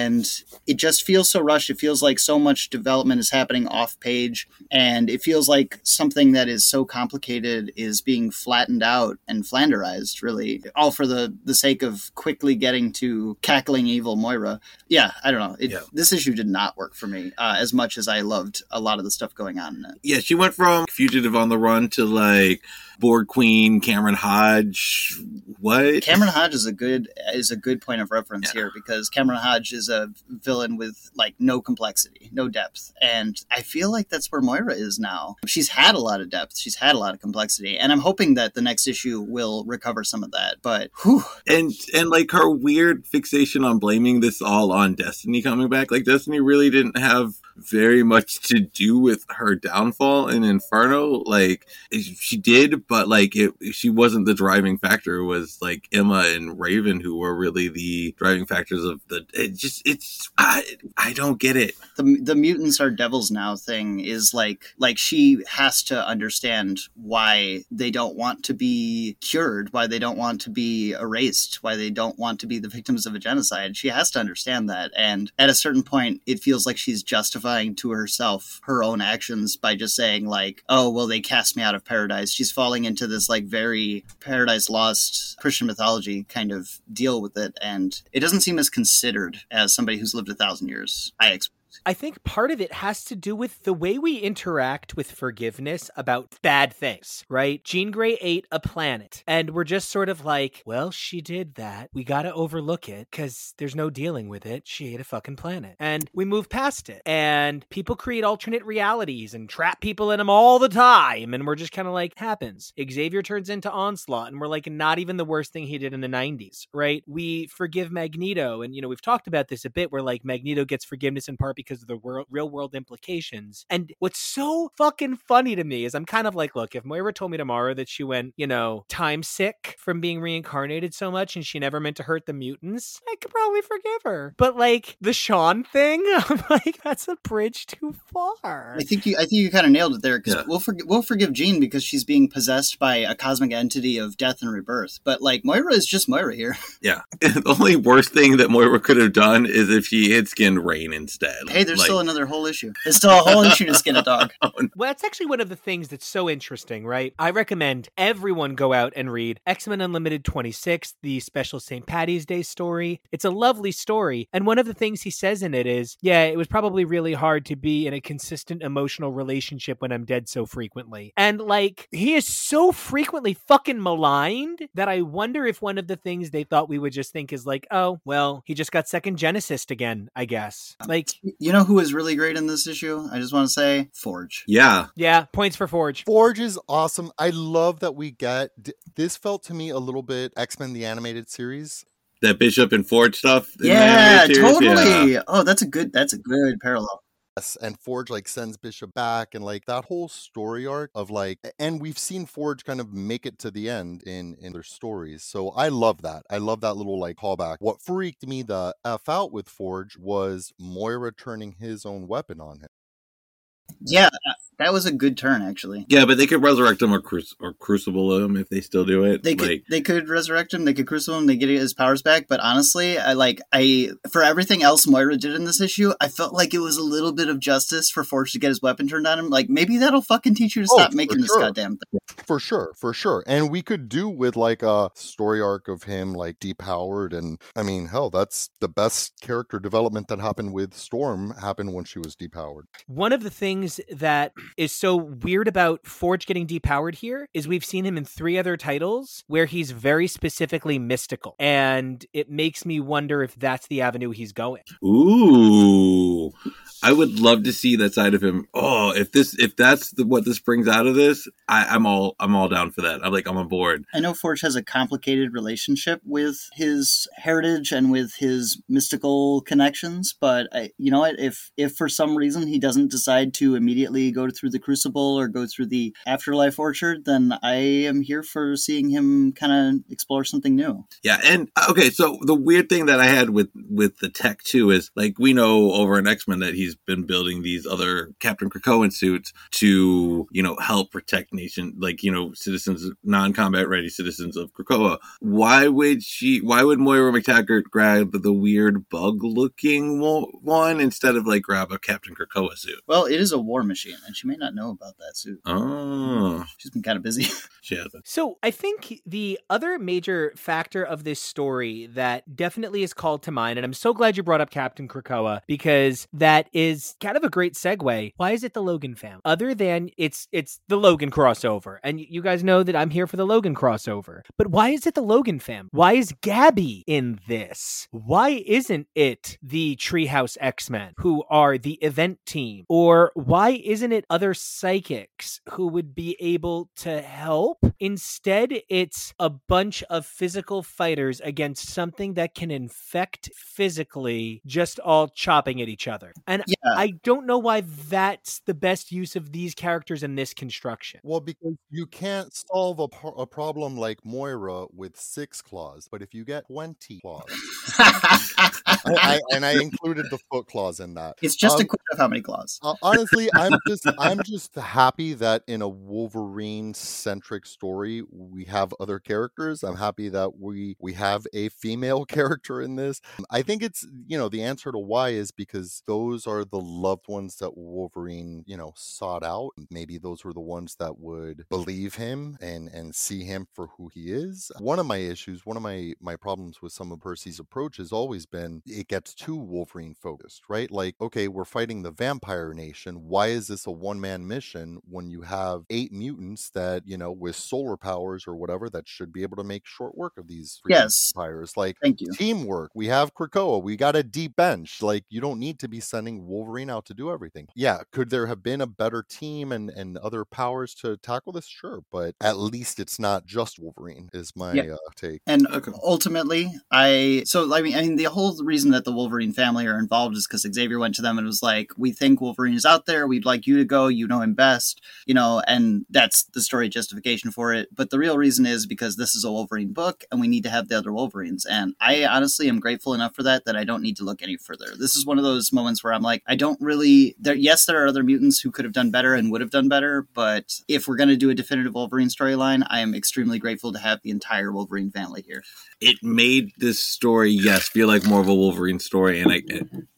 it just feels so rushed. It feels like so much development is happening off page. And it feels like something that is so complicated is being flattened out and flanderized, really, all for the, the sake of quickly getting to cackling evil Moira. Yeah, I don't know. It, Yeah. This issue did not work for me uh, as much as I loved a lot of the stuff going on in it. yeah, she went from fugitive on the run to like board queen Cameron Hodge. What? Cameron Hodge is a good is a good point of reference Yeah. here because Cameron Hodge is a villain with like no complexity, no depth, and I feel like that's where Moira is now. She's had a lot of depth, she's had a lot of complexity, and I'm hoping that the next issue will recover some of that. But whew, and and like her weird fixation on blaming this all on Destiny coming back. Like Destiny really didn't have very much to do with her downfall in Inferno. Like eh, she did, but like it, she wasn't the driving factor. It was like Emma and Raven who were really the driving factors of the. It just it's I I don't get it. the the mutants are devils now thing is like like she has to understand why they don't want to be cured, why they don't want to be erased, why they don't want to be the victims of a genocide. She has to understand that, and at a certain point, it feels like she's justifying to herself her own actions by just saying like, "Oh, well, they cast me out of paradise." She's falling into this like very Paradise Lost Christian mythology kind of deal with it, and it doesn't seem as considered as somebody who's lived a thousand years. I expect. I think part of it has to do with the way we interact with forgiveness about bad things, right? Jean Grey ate a planet, and we're just sort of like, well, she did that. We got to overlook it because there's no dealing with it. She ate a fucking planet. And we move past it. And people create alternate realities and trap people in them all the time. And we're just kind of like, happens. Xavier turns into Onslaught, and we're like, not even the worst thing he did in the 90s, right? We forgive Magneto. And, you know, we've talked about this a bit where like Magneto gets forgiveness in part because of the world, real world implications. And what's so fucking funny to me is I'm kind of like, look, if Moira told me tomorrow that she went, you know, time sick from being reincarnated so much and she never meant to hurt the mutants, I could probably forgive her. But like the Sean thing, I'm like, that's a bridge too far. I think you, I think you kind of nailed it there because Yeah. we'll forg we'll forgive Jean because she's being possessed by a cosmic entity of death and rebirth. But like Moira is just Moira here. Yeah. the only worst thing that Moira could have done is if she had skinned Rain instead. Hey, there's Like- still another whole issue. There's still a whole issue to skin a dog. Oh. Well, that's actually one of the things that's so interesting, right? I recommend everyone go out and read X Men Unlimited 26, the special St. Patty's Day story. It's a lovely story. And one of the things he says in it is, yeah, it was probably really hard to be in a consistent emotional relationship when I'm dead so frequently. And like, he is so frequently fucking maligned that I wonder if one of the things they thought we would just think is like, oh, well, he just got second Genesis again, I guess. Like, You know who is really great in this issue? I just want to say Forge. Yeah. yeah, points for Forge. Forge is awesome. I love that we get d- this. Felt to me a little bit X Men the animated series. That Bishop and Forge stuff. Yeah, totally. yeah. Oh, that's a good. That's a good parallel. And Forge like sends Bishop back, and like that whole story arc of like, and we've seen Forge kind of make it to the end in in their stories. So I love that. I love that little like callback. What freaked me the f out with Forge was Moira turning his own weapon on him. Yeah, uh, that was a good turn actually. Yeah, but they could resurrect him or, cru- or crucible him if they still do it. They could like, they could resurrect him. They could crucible him. They get his powers back. But honestly, I like I for everything else Moira did in this issue, I felt like it was a little bit of justice for Forge to get his weapon turned on him. Like maybe that'll fucking teach you to Oh, stop for making this goddamn thing. For sure, for sure. And we could do with like a story arc of him like depowered and I mean, hell, that's the best character development that happened with Storm happened when she was depowered. One of the things that is so weird about Forge getting depowered here is we've seen him in three other titles where he's very specifically mystical. And it makes me wonder if that's the avenue he's going. Ooh, I would love to see that side of him. Oh, if this, if that's the, what this brings out of this, I, I'm all, I'm all down for that. I'm like, I'm on board. I know Forge has a complicated relationship with his heritage and with his mystical connections, but I, you know what? If if for some reason he doesn't decide to immediately go through the Crucible or go through the Afterlife Orchard, then I am here for seeing him kind of explore something new. Yeah, and uh, okay, so the weird thing that I had with with the tech too is like we know over in X Men that he's been building these other Captain Krakoan suits to you know help protect nation like you know citizens non combat ready citizens of Krakoa. Why would she? Why would Moira MacTaggert grab the weird bug looking one instead of like grab a Captain Krakoa suit? Well, it is a war machine, and she may not know about that suit. Oh, She's been kind of busy. she hasn't. So I think the other major factor of this story that definitely is called to mind, and I'm so glad you brought up Captain Krakoa because that is kind of a great segue. Why is it the Logan fam? Other than it's it's the Logan crossover, and you guys know that I'm here for the Logan crossover. But why is it the Logan fam? Why is Gabby in this? Why isn't it the Treehouse X Men who are the event team? Or why isn't it other psychics who would be able to help? Instead, it's a bunch of physical fighters against something that can infect physically, just all chopping at each other. And yeah, I don't know why that's the best use of these characters in this construction. Well, because you can't solve a, pro- a problem like Moira with six claws, but if you get 20 claws, I, I, and I included the foot claws in that. it's just a Um, question of how many claws. Uh, honestly, I'm just I'm just happy that in a Wolverine centric story we have other characters. I'm happy that we we have a female character in this. I think it's you know the answer to why is because those are the loved ones that Wolverine you know sought out. Maybe those were the ones that would believe him and and see him for who he is. One of my issues, one of my my problems with some of Percy's approach has always been it gets too Wolverine focused, right? Like okay, we're fighting the vampire nation. Why is this a one man mission when you have eight mutants that, you know, with solar powers or whatever that should be able to make short work of these Yes. vampires? Like Thank you. teamwork. We have Krakoa. We got a deep bench. Like you don't need to be sending Wolverine out to do everything. Yeah, could there have been a better team and and other powers to tackle this? Sure, but at least it's not just Wolverine. Is my Yeah. uh, take. And Okay. ultimately, I so I mean, I mean, the whole reason that the Wolverine family are involved is because Xavier went to them and was like, "We think Wolverine is out there. We'd like you to go. You know him best, you know." And that's the story justification for it. But the real reason is because this is a Wolverine book, and we need to have the other Wolverines. And I honestly am grateful enough for that that I don't need to look any further. This is one of those moments where I'm like, I don't really. There, yes, there are other mutants who could have done better and would have done better, but if we're going to do a definitive Wolverine storyline, I am extremely grateful to have the entire Wolverine family here. it made this story yes feel like more of a wolverine story and i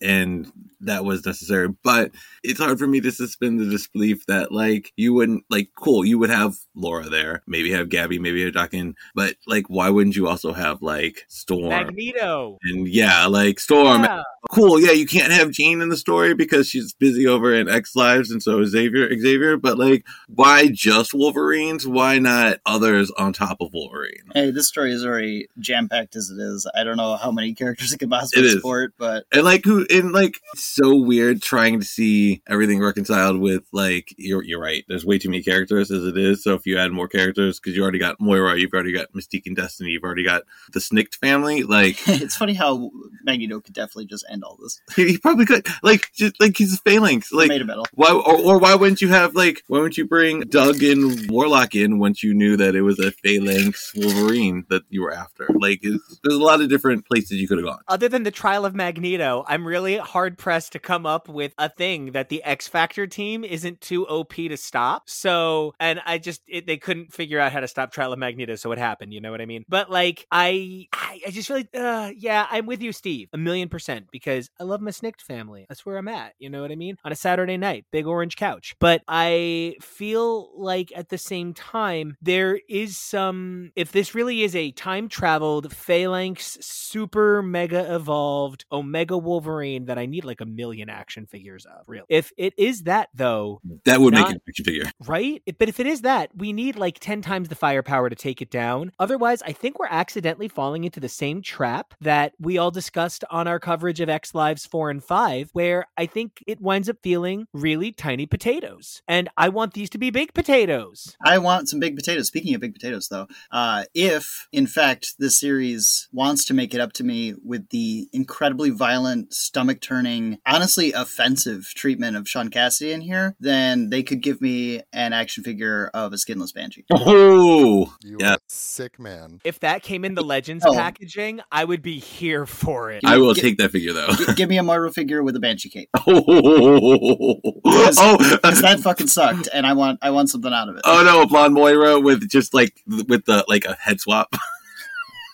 and that was necessary. But it's hard for me to suspend the disbelief that like you wouldn't like cool, you would have Laura there, maybe have Gabby, maybe have Dakin, but like why wouldn't you also have like Storm Magneto. and yeah, like Storm Yeah. cool. Yeah, you can't have Jean in the story because she's busy over in X Lives, and so is Xavier. Xavier, but like, why just Wolverines? Why not others on top of Wolverine? Hey, this story is already jam packed as it is. I don't know how many characters it could possibly It is. support, but And like, who? And like, it's so weird trying to see everything reconciled with like. You're you're right. There's way too many characters as it is. So if you add more characters, because you already got Moira, you've already got Mystique and Destiny, you've already got the Snikt family. Like, it's funny how Magneto could definitely just end all this. he, he probably could. Like, just like he's a phalanx. Like, made a metal. Why or, or why wouldn't you have like why wouldn't you bring Doug and Warlock in once you knew that it was a Phalanx Wolverine that you were after? Like there's a lot of different places you could have gone. Other than the trial of Magneto, I'm really hard pressed to come up with a thing that the X Factor team isn't too OP to stop. So, and I just it, they couldn't figure out how to stop trial of Magneto, so it happened. You know what I mean? But like, I I, I just feel like, uh, yeah, I'm with you, Steve, a million percent, because I love my Snikt family. That's where I'm at. You know what I mean? On a Saturday night, big orange couch. But I feel like at the same time there is some. If this really is a time traveled phalanx, super mega evolved Omega Wolverine that I need like a million action figures of. Real. If it is that though, That would Not- make an action figure. right? But if it is that, we need like 10 times the firepower to take it down. Otherwise, I think we're accidentally falling into the same trap that we all discussed on our coverage of X Lives 4 and 5, where I think it winds up feeling really tiny potatoes. And I want these to be big potatoes. I want some big potatoes. Speaking of big potatoes, though, uh, if in fact the series wants to make it up to me with the incredibly violent, stomach turning, honestly offensive treatment of Sean Cassidy in here, then they could give me an action figure of a skinless banshee. Oh, You Yeah. are a sick man. If that came in the Legends Oh. packaging, I would be here for it. I will Get- take that figure though. G- give me a Moira figure with a banshee cape. Oh. oh, Because that fucking sucked, and I want I want something out of it. oh no, a blonde Moira with just like with the like a head swap.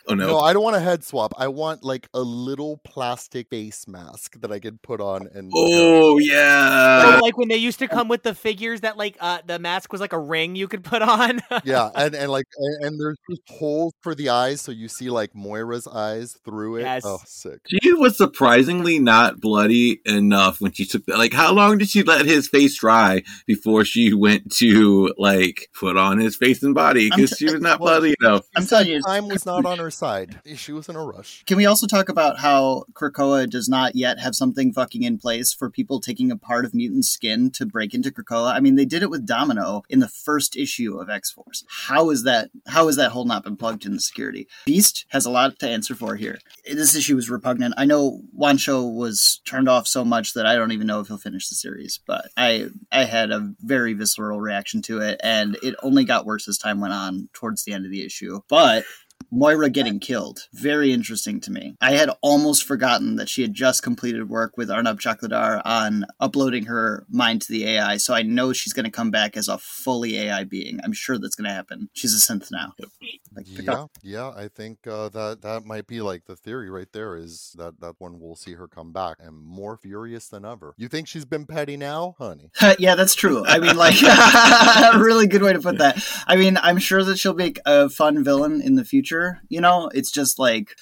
oh no. No, I don't want a head swap. I want like a little plastic face mask that I could put on and Oh Oh, yeah. like when they used to come with the figures that like uh the mask was like a ring you could put on. yeah, and and like and, and there's just holes for the eyes, so you see like Moira's eyes through it. Yes. Oh, sick. She was surprisingly not bloody enough when she took that. Like, how long did she let his face dry before she went to like put on his face and body? Because she was not bloody enough. I'm telling you, Time was not on her side. She was in a rush. Can we also talk about how Krakoa does not yet have something fucking in place for people taking a part of mutant skin to break into Krakoa? I mean, they did it with Domino in the first issue of X Force. How is that? How is that hole not been plugged in the security? Beast has a lot to answer for here. This issue was repugnant. I know Wancho was turned off so much that I don't even know if he'll finish the series, but I I had a very visceral reaction to it, and it only got worse as time went on towards the end of the issue. But Moira getting killed. Very interesting to me. I had almost forgotten that she had just completed work with Arnab Chakladar on uploading her mind to the AI, so I know she's going to come back as a fully AI being. I'm sure that's going to happen. She's a synth now. Like, Yeah, up- yeah. I think uh, that that might be like the theory right there. Is that that one we'll see her come back and more furious than ever. You think she's been petty now, honey? yeah, that's true. I mean, like, a really good way to put that. I mean, I'm sure that she'll be a fun villain in the future. You know, it's just like,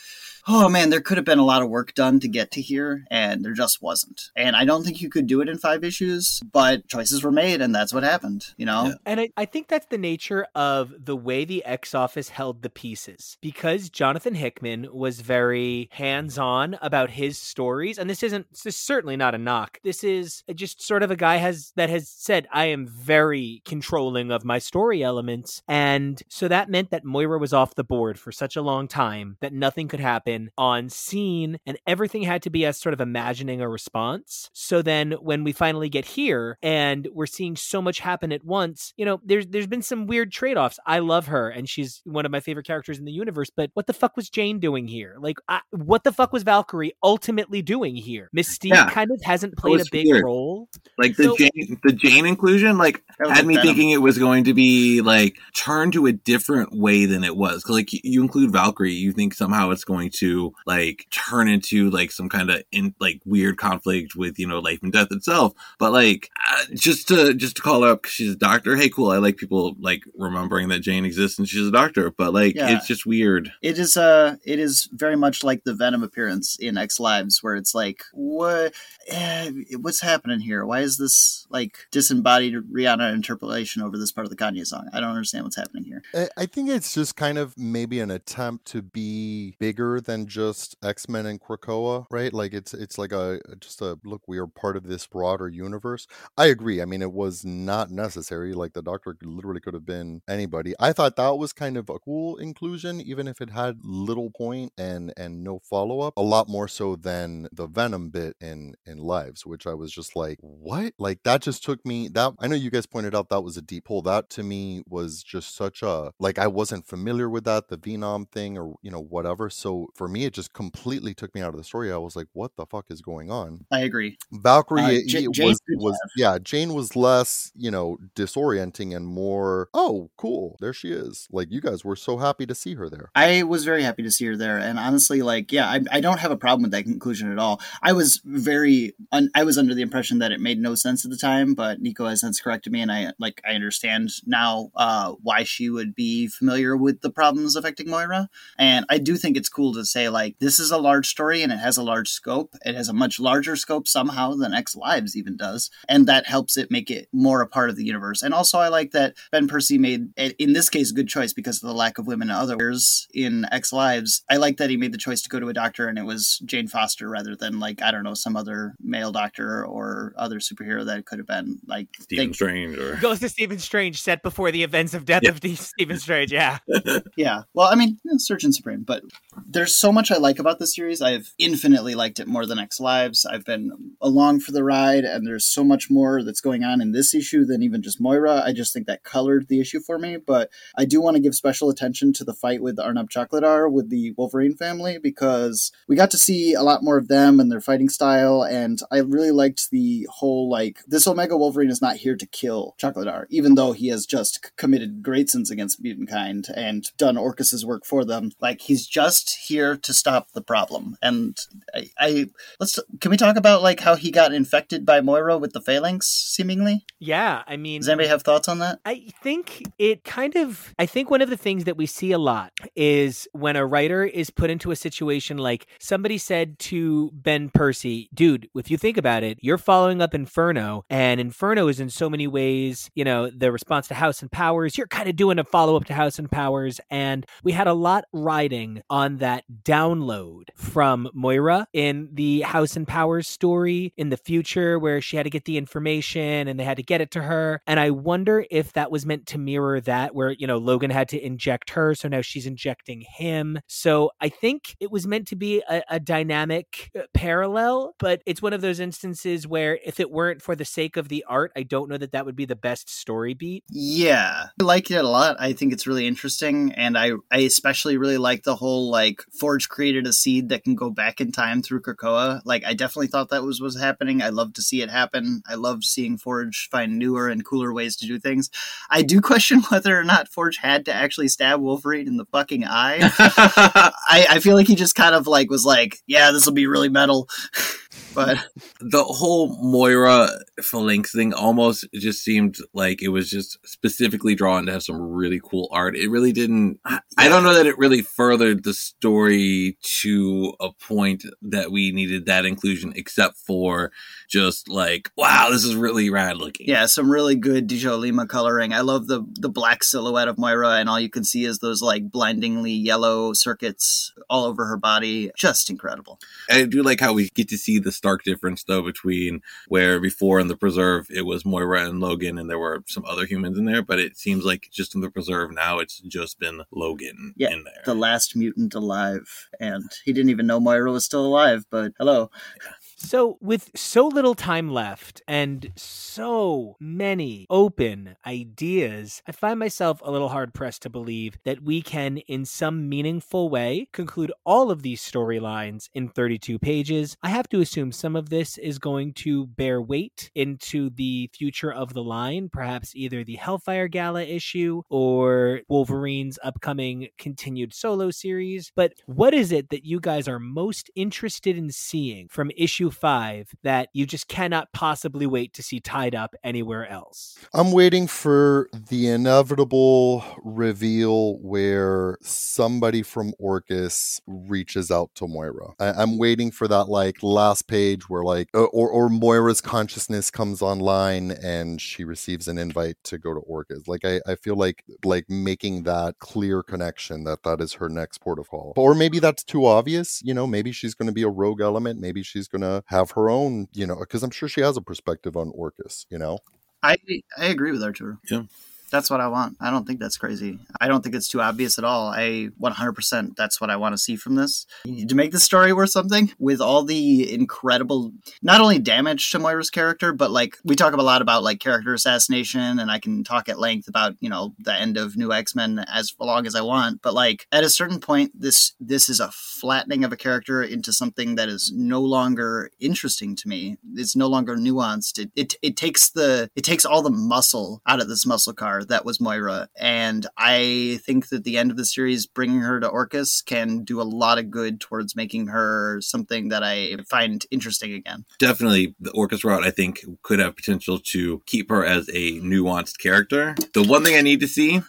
oh man, there could have been a lot of work done to get to here, and there just wasn't. And I don't think you could do it in five issues, but choices were made, and that's what happened. You know, Yeah. And I, I think that's the nature of the way the X Office held the pieces. Because Jonathan Hickman was very hands on about his stories, and this isn't this is certainly not a knock. This is just sort of a guy has that has said, I am very controlling of my story elements. And so that meant that Moira was off the board for such a long time that nothing could happen on scene and everything had to be us sort of imagining a response. So then when we finally get here and we're seeing so much happen at once, you know, there's there's been some weird trade-offs. I love her and she's one of my favorite characters in the universe, but what the fuck was Jane doing here? Like I, what the fuck was Valkyrie ultimately doing here? Mystique Yeah. kind of hasn't played a big weird. role. Like the So- Jane, the Jane inclusion, like had me Venom. thinking it was going to be like turned to a different way than it was. 'Cause, like you include Valkyrie, you think somehow it's going to like turn into like some kind of in like weird conflict with you know life and death itself. But like uh, just to just to call her up 'cause she's a doctor. Hey, cool. I like people like remembering that Jane exists and she's a doctor. But like Yeah. it's just weird. It is uh it is very much like the Venom appearance in X Lives where it's like what eh, what's happening here? Why is this like disembodied Rihanna interpolation over this part of the Kanye song? I don't understand what's happening here. I I think it's just kind of maybe an attempt to be bigger than just X Men and Krakoa, right? Like it's it's like a just a look, we are part of this broader universe. I agree. I mean, it was not necessary. Like the Doctor literally could have been anybody. I thought that was kind of a cool inclusion, even if it had little point and and no follow up. A lot more so than the Venom bit in in Lives, which I was just like, what? Like that just took me. That I know you guys pointed out that was a deep hole. That to me was just such a like I wasn't familiar with that the Venom thing or you know whatever. So for me, it just completely took me out of the story. I was like, what the fuck is going on? I agree. Valkyrie Uh, Ja- it Jane was was yeah Jane was less you know disorienting and more oh cool there she is like you guys were so happy to see her there I was very happy to see her there, and honestly, like, yeah, I, I don't have a problem with that conclusion at all. I was very, un, I was under the impression that it made no sense at the time, but Nico has since corrected me, and I like, I understand now uh, why she would be familiar with the problems affecting Moira, and I do think it's cool to say like, this is a large story and it has a large scope. It has a much larger scope somehow than X Lives even does, and that helps it make it more a part of the universe. And also, I like that Ben Percy made, in this case, a good choice because of the lack of women in others in X Lives. I like that he made the choice to go to a doctor and it was Jane Foster rather than like I don't know some other male doctor or other superhero that it could have been like. Stephen they- Strange or Goes to Stephen Strange set before the events of death Yeah. of the Stephen Strange. Yeah. yeah, well, I mean, yeah, Surgeon Supreme, but there's so much I like about this series. I've infinitely liked it more than X Lives. I've been along for the ride, and there's so much more that's going on in this issue than even just Moira. I just think that colored the issue for me, but I do want to give special attention to the fight with Arnab Chakladar with the Wolverine family because we got to see a lot more of them and their fighting style, and I really liked the whole like this Omega Wolverine is not here to kill Chakladar, even though he has just committed great sins against mutant kind and done Orcus's work for them. Like he's just here to stop the problem. And I, I let's can we talk about like how he got infected by Moira with the phalanx, seemingly? Yeah. I mean, Does anybody have thoughts on that? I think it kind of I think one of the things that we see a lot is when a writer is put into a situation like somebody said to Ben Percy, dude, if you think about it, you're following up Inferno and Inferno is in so many ways, you know, the response to House and Powers, you're kind of doing a follow up to House and Powers and we had a lot riding on that download from Moira in the House and Powers story in the future where she had to get the information and they had to get it to her. And I wonder if that was meant to mirror that, where, you know, Logan had to inject her. So now she's injecting him. So I think it was meant to be a, a dynamic uh, parallel, but it's one of those instances where if it weren't for the sake of the art, I don't know that that would be the best story beat. Yeah, I like it a lot. I think it's really interesting, and I I especially really like the whole like Forge created a seed that can go back in time through Krakoa. Like I definitely thought that was was happening. I love to see it happen. I love seeing Forge find newer and cooler ways to do things. I do question whether or not Forge had to actually stab Wolverine in the fucking eye. I, I feel like he just kind of like was like, yeah, this will be really metal. but the whole Moira phalanx thing almost just seemed like it was just specifically drawn to have some really cool art. It really didn't. I I don't know that it really furthered the story to a point that we needed that inclusion, except for just like, wow, this is really rad looking. Yeah, some really good Dijjo Lima coloring. I love the the black silhouette of Moira, and all you can see is those like blindingly yellow circuits all over her body. Just incredible. I do like how we get to see the stark difference though between where before in the preserve it was Moira and Logan and there were some other humans in there, but it seems like just in the preserve now it's just been Logan Yeah, in there. The last mutant alive, and he didn't even know Moira was still alive. But hello, So, with so little time left and so many open ideas, I find myself a little hard pressed to believe that we can, in some meaningful way, conclude all of these storylines in 32 pages. I have to assume some of this is going to bear weight into the future of the line, perhaps either the Hellfire Gala issue or Wolverine's upcoming continued solo series. But what is it that you guys are most interested in seeing from issue five that you just cannot possibly wait to see tied up anywhere else? I'm waiting for the inevitable reveal where somebody from Orcus reaches out to Moira. I- am waiting for that like last page where like or or Moira's consciousness comes online and she receives an invite to go to Orcus. Like I, I feel like like making that clear connection that that is her next port of call. Or maybe that's too obvious. You know, maybe she's going to be a rogue element. Maybe she's going to have her own. You know, because I'm sure she has a perspective on Orcus. You know. I I agree with Arturo. Yeah that's what I want. I don't think that's crazy. I don't think it's too obvious at all. I 100% that's what I want to see from this. To make the story worth something with all the incredible, not only damage to Moira's character, but like we talk a lot about like character assassination, and I can talk at length about you know the end of New X Men as long as I want. But like at a certain point, this this is a flattening of a character into something that is no longer interesting to me. It's no longer nuanced. It it, it takes the it takes all the muscle out of this muscle car that was Moira. And I think that the end of the series, bringing her to Orcus, can do a lot of good towards making her something that I find interesting again. Definitely, the Orcus route, I think, could have potential to keep her as a nuanced character. The one thing I need to see,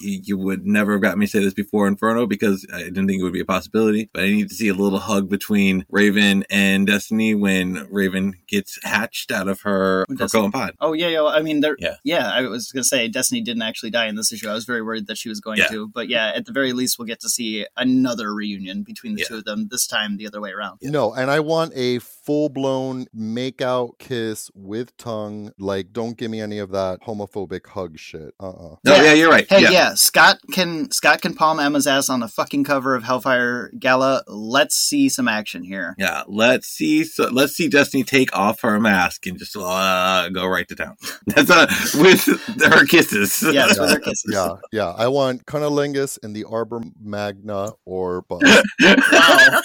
you would never have got me to say this before Inferno because I didn't think it would be a possibility, but I need to see a little hug between Raven and Destiny when Raven gets hatched out of her Krakoan pod. Oh, yeah, yeah. I mean, yeah. yeah, I was going to say Destiny Destiny didn't actually die in this issue. I was very worried that she was going yeah. to, but yeah, at the very least, we'll get to see another reunion between the yeah. two of them. This time, the other way around. No, and I want a full blown make out kiss with tongue. Like, don't give me any of that homophobic hug shit. Uh uh-uh. uh No, yeah. yeah. you're right. Hey, yeah. Scott can Scott can palm Emma's ass on the fucking cover of Hellfire Gala. Let's see some action here. Yeah, let's see. So, let's see Destiny take off her mask and just uh, go right to town. That's uh, with her kisses kisses. Yes, yeah, with kisses. Yeah, yeah. I want cunnilingus in the arbor magna or bust. wow.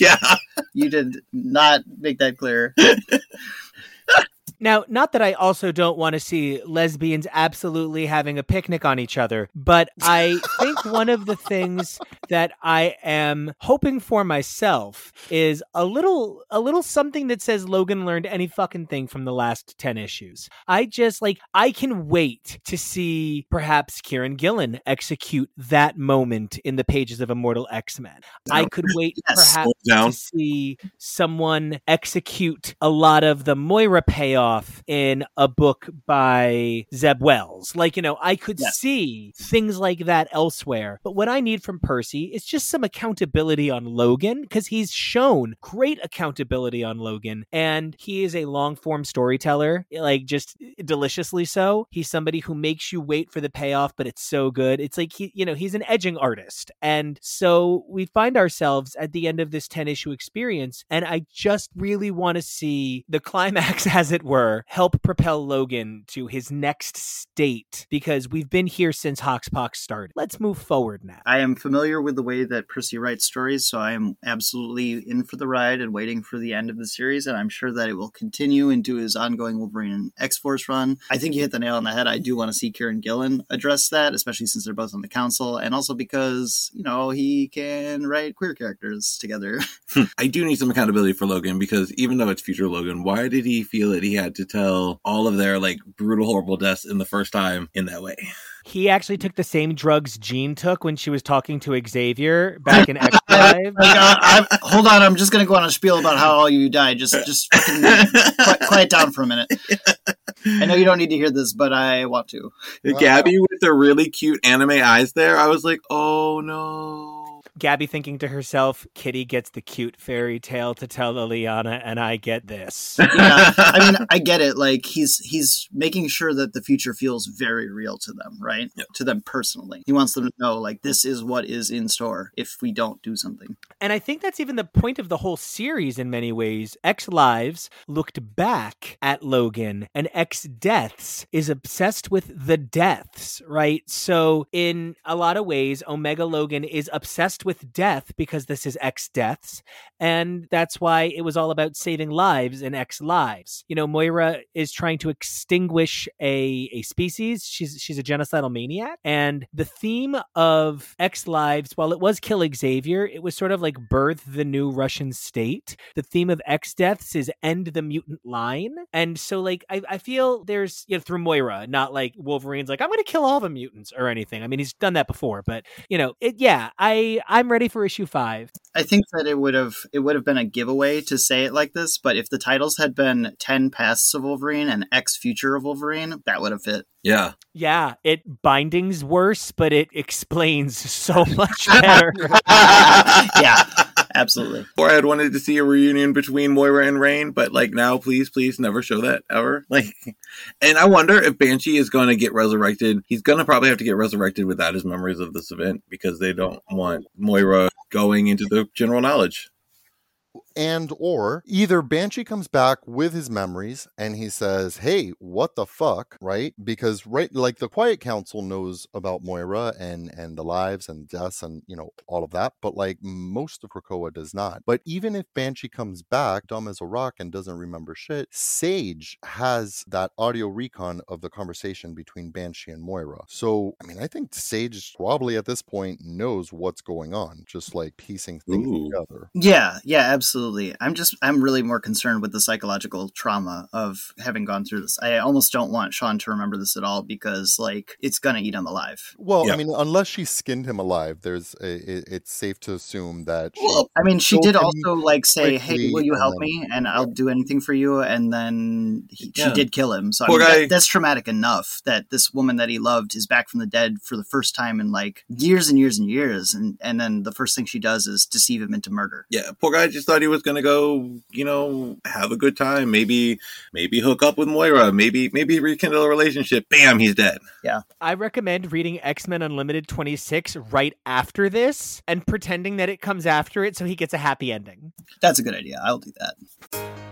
yeah. You did not make that clear. Now, not that I also don't want to see lesbians absolutely having a picnic on each other, but I think one of the things that I am hoping for myself is a little a little something that says Logan learned any fucking thing from the last 10 issues. I just like I can wait to see perhaps Kieron Gillen execute that moment in the pages of Immortal X-Men. I could wait yes. perhaps to see someone execute a lot of the Moira payoff off in a book by Zeb Wells. Like, you know, I could yeah. see things like that elsewhere. But what I need from Percy is just some accountability on Logan because he's shown great accountability on Logan and he is a long form storyteller, like just deliciously so. He's somebody who makes you wait for the payoff, but it's so good. It's like he, you know, he's an edging artist. And so we find ourselves at the end of this 10 issue experience. And I just really want to see the climax, as it were help propel Logan to his next state because we've been here since Hoxpox started. Let's move forward now. I am familiar with the way that Percy writes stories, so I am absolutely in for the ride and waiting for the end of the series, and I'm sure that it will continue into his ongoing Wolverine X Force run. I think you hit the nail on the head. I do want to see Kieron Gillen address that, especially since they're both on the council, and also because, you know, he can write queer characters together. I do need some accountability for Logan because even though it's future Logan, why did he feel that he had to tell all of their like brutal, horrible deaths in the first time in that way. He actually took the same drugs Jean took when she was talking to Xavier back in X Five. uh, hold on, I'm just gonna go on a spiel about how all you died. Just, just quiet, quiet down for a minute. I know you don't need to hear this, but I want to. Gabby with the really cute anime eyes there. I was like, oh no. Gabby thinking to herself, Kitty gets the cute fairy tale to tell Liliana, and I get this. yeah, I mean, I get it. Like he's he's making sure that the future feels very real to them, right? Yeah. To them personally. He wants them to know, like, this is what is in store if we don't do something. And I think that's even the point of the whole series in many ways. X Lives looked back at Logan, and X Deaths is obsessed with the deaths, right? So, in a lot of ways, Omega Logan is obsessed with death because this is X Deaths. And that's why it was all about saving lives in X Lives. You know, Moira is trying to extinguish a, a species. She's she's a genocidal maniac. And the theme of X Lives, while it was kill Xavier, it was sort of like birth the new Russian state. The theme of X Deaths is end the mutant line. And so like I, I feel there's you know through Moira, not like Wolverine's like, I'm gonna kill all the mutants or anything. I mean he's done that before, but you know, it yeah, I I'm ready for issue five. I think that it would have it would have been a giveaway to say it like this, but if the titles had been Ten Pasts of Wolverine and X Future of Wolverine, that would have fit. Yeah. Yeah, it bindings worse, but it explains so much better. yeah, absolutely. Or I had wanted to see a reunion between Moira and Rain, but like now, please, please never show that ever. Like, and I wonder if Banshee is going to get resurrected. He's going to probably have to get resurrected without his memories of this event because they don't want Moira going into the general knowledge. And or either Banshee comes back with his memories and he says, "Hey, what the fuck?" right? Because right like the Quiet Council knows about Moira and and the lives and deaths and, you know, all of that, but like most of Krakoa does not. But even if Banshee comes back dumb as a rock and doesn't remember shit, Sage has that audio recon of the conversation between Banshee and Moira. So, I mean, I think Sage probably at this point knows what's going on, just like piecing things Ooh. together. Yeah, yeah, absolutely. I'm just I'm really more concerned with the psychological trauma of having gone through this. I almost don't want Sean to remember this at all because like it's gonna eat him alive. Well, Yeah. I mean, unless she skinned him alive, there's a, it, it's safe to assume that she, Well, I mean, she did also like say, "Hey, will you help then- me? And I'll do anything for you." And then he, Yeah. she did kill him. So I mean, guy. that, that's traumatic enough that this woman that he loved is back from the dead for the first time in like years and years and years. And and then the first thing she does is deceive him into murder. Yeah, poor guy just thought he was gonna go, you know, have a good time. Maybe, maybe hook up with Moira. Maybe, maybe rekindle a relationship. Bam, he's dead. Yeah. I recommend reading X Men Unlimited 26 right after this and pretending that it comes after it so he gets a happy ending. That's a good idea. I'll do that.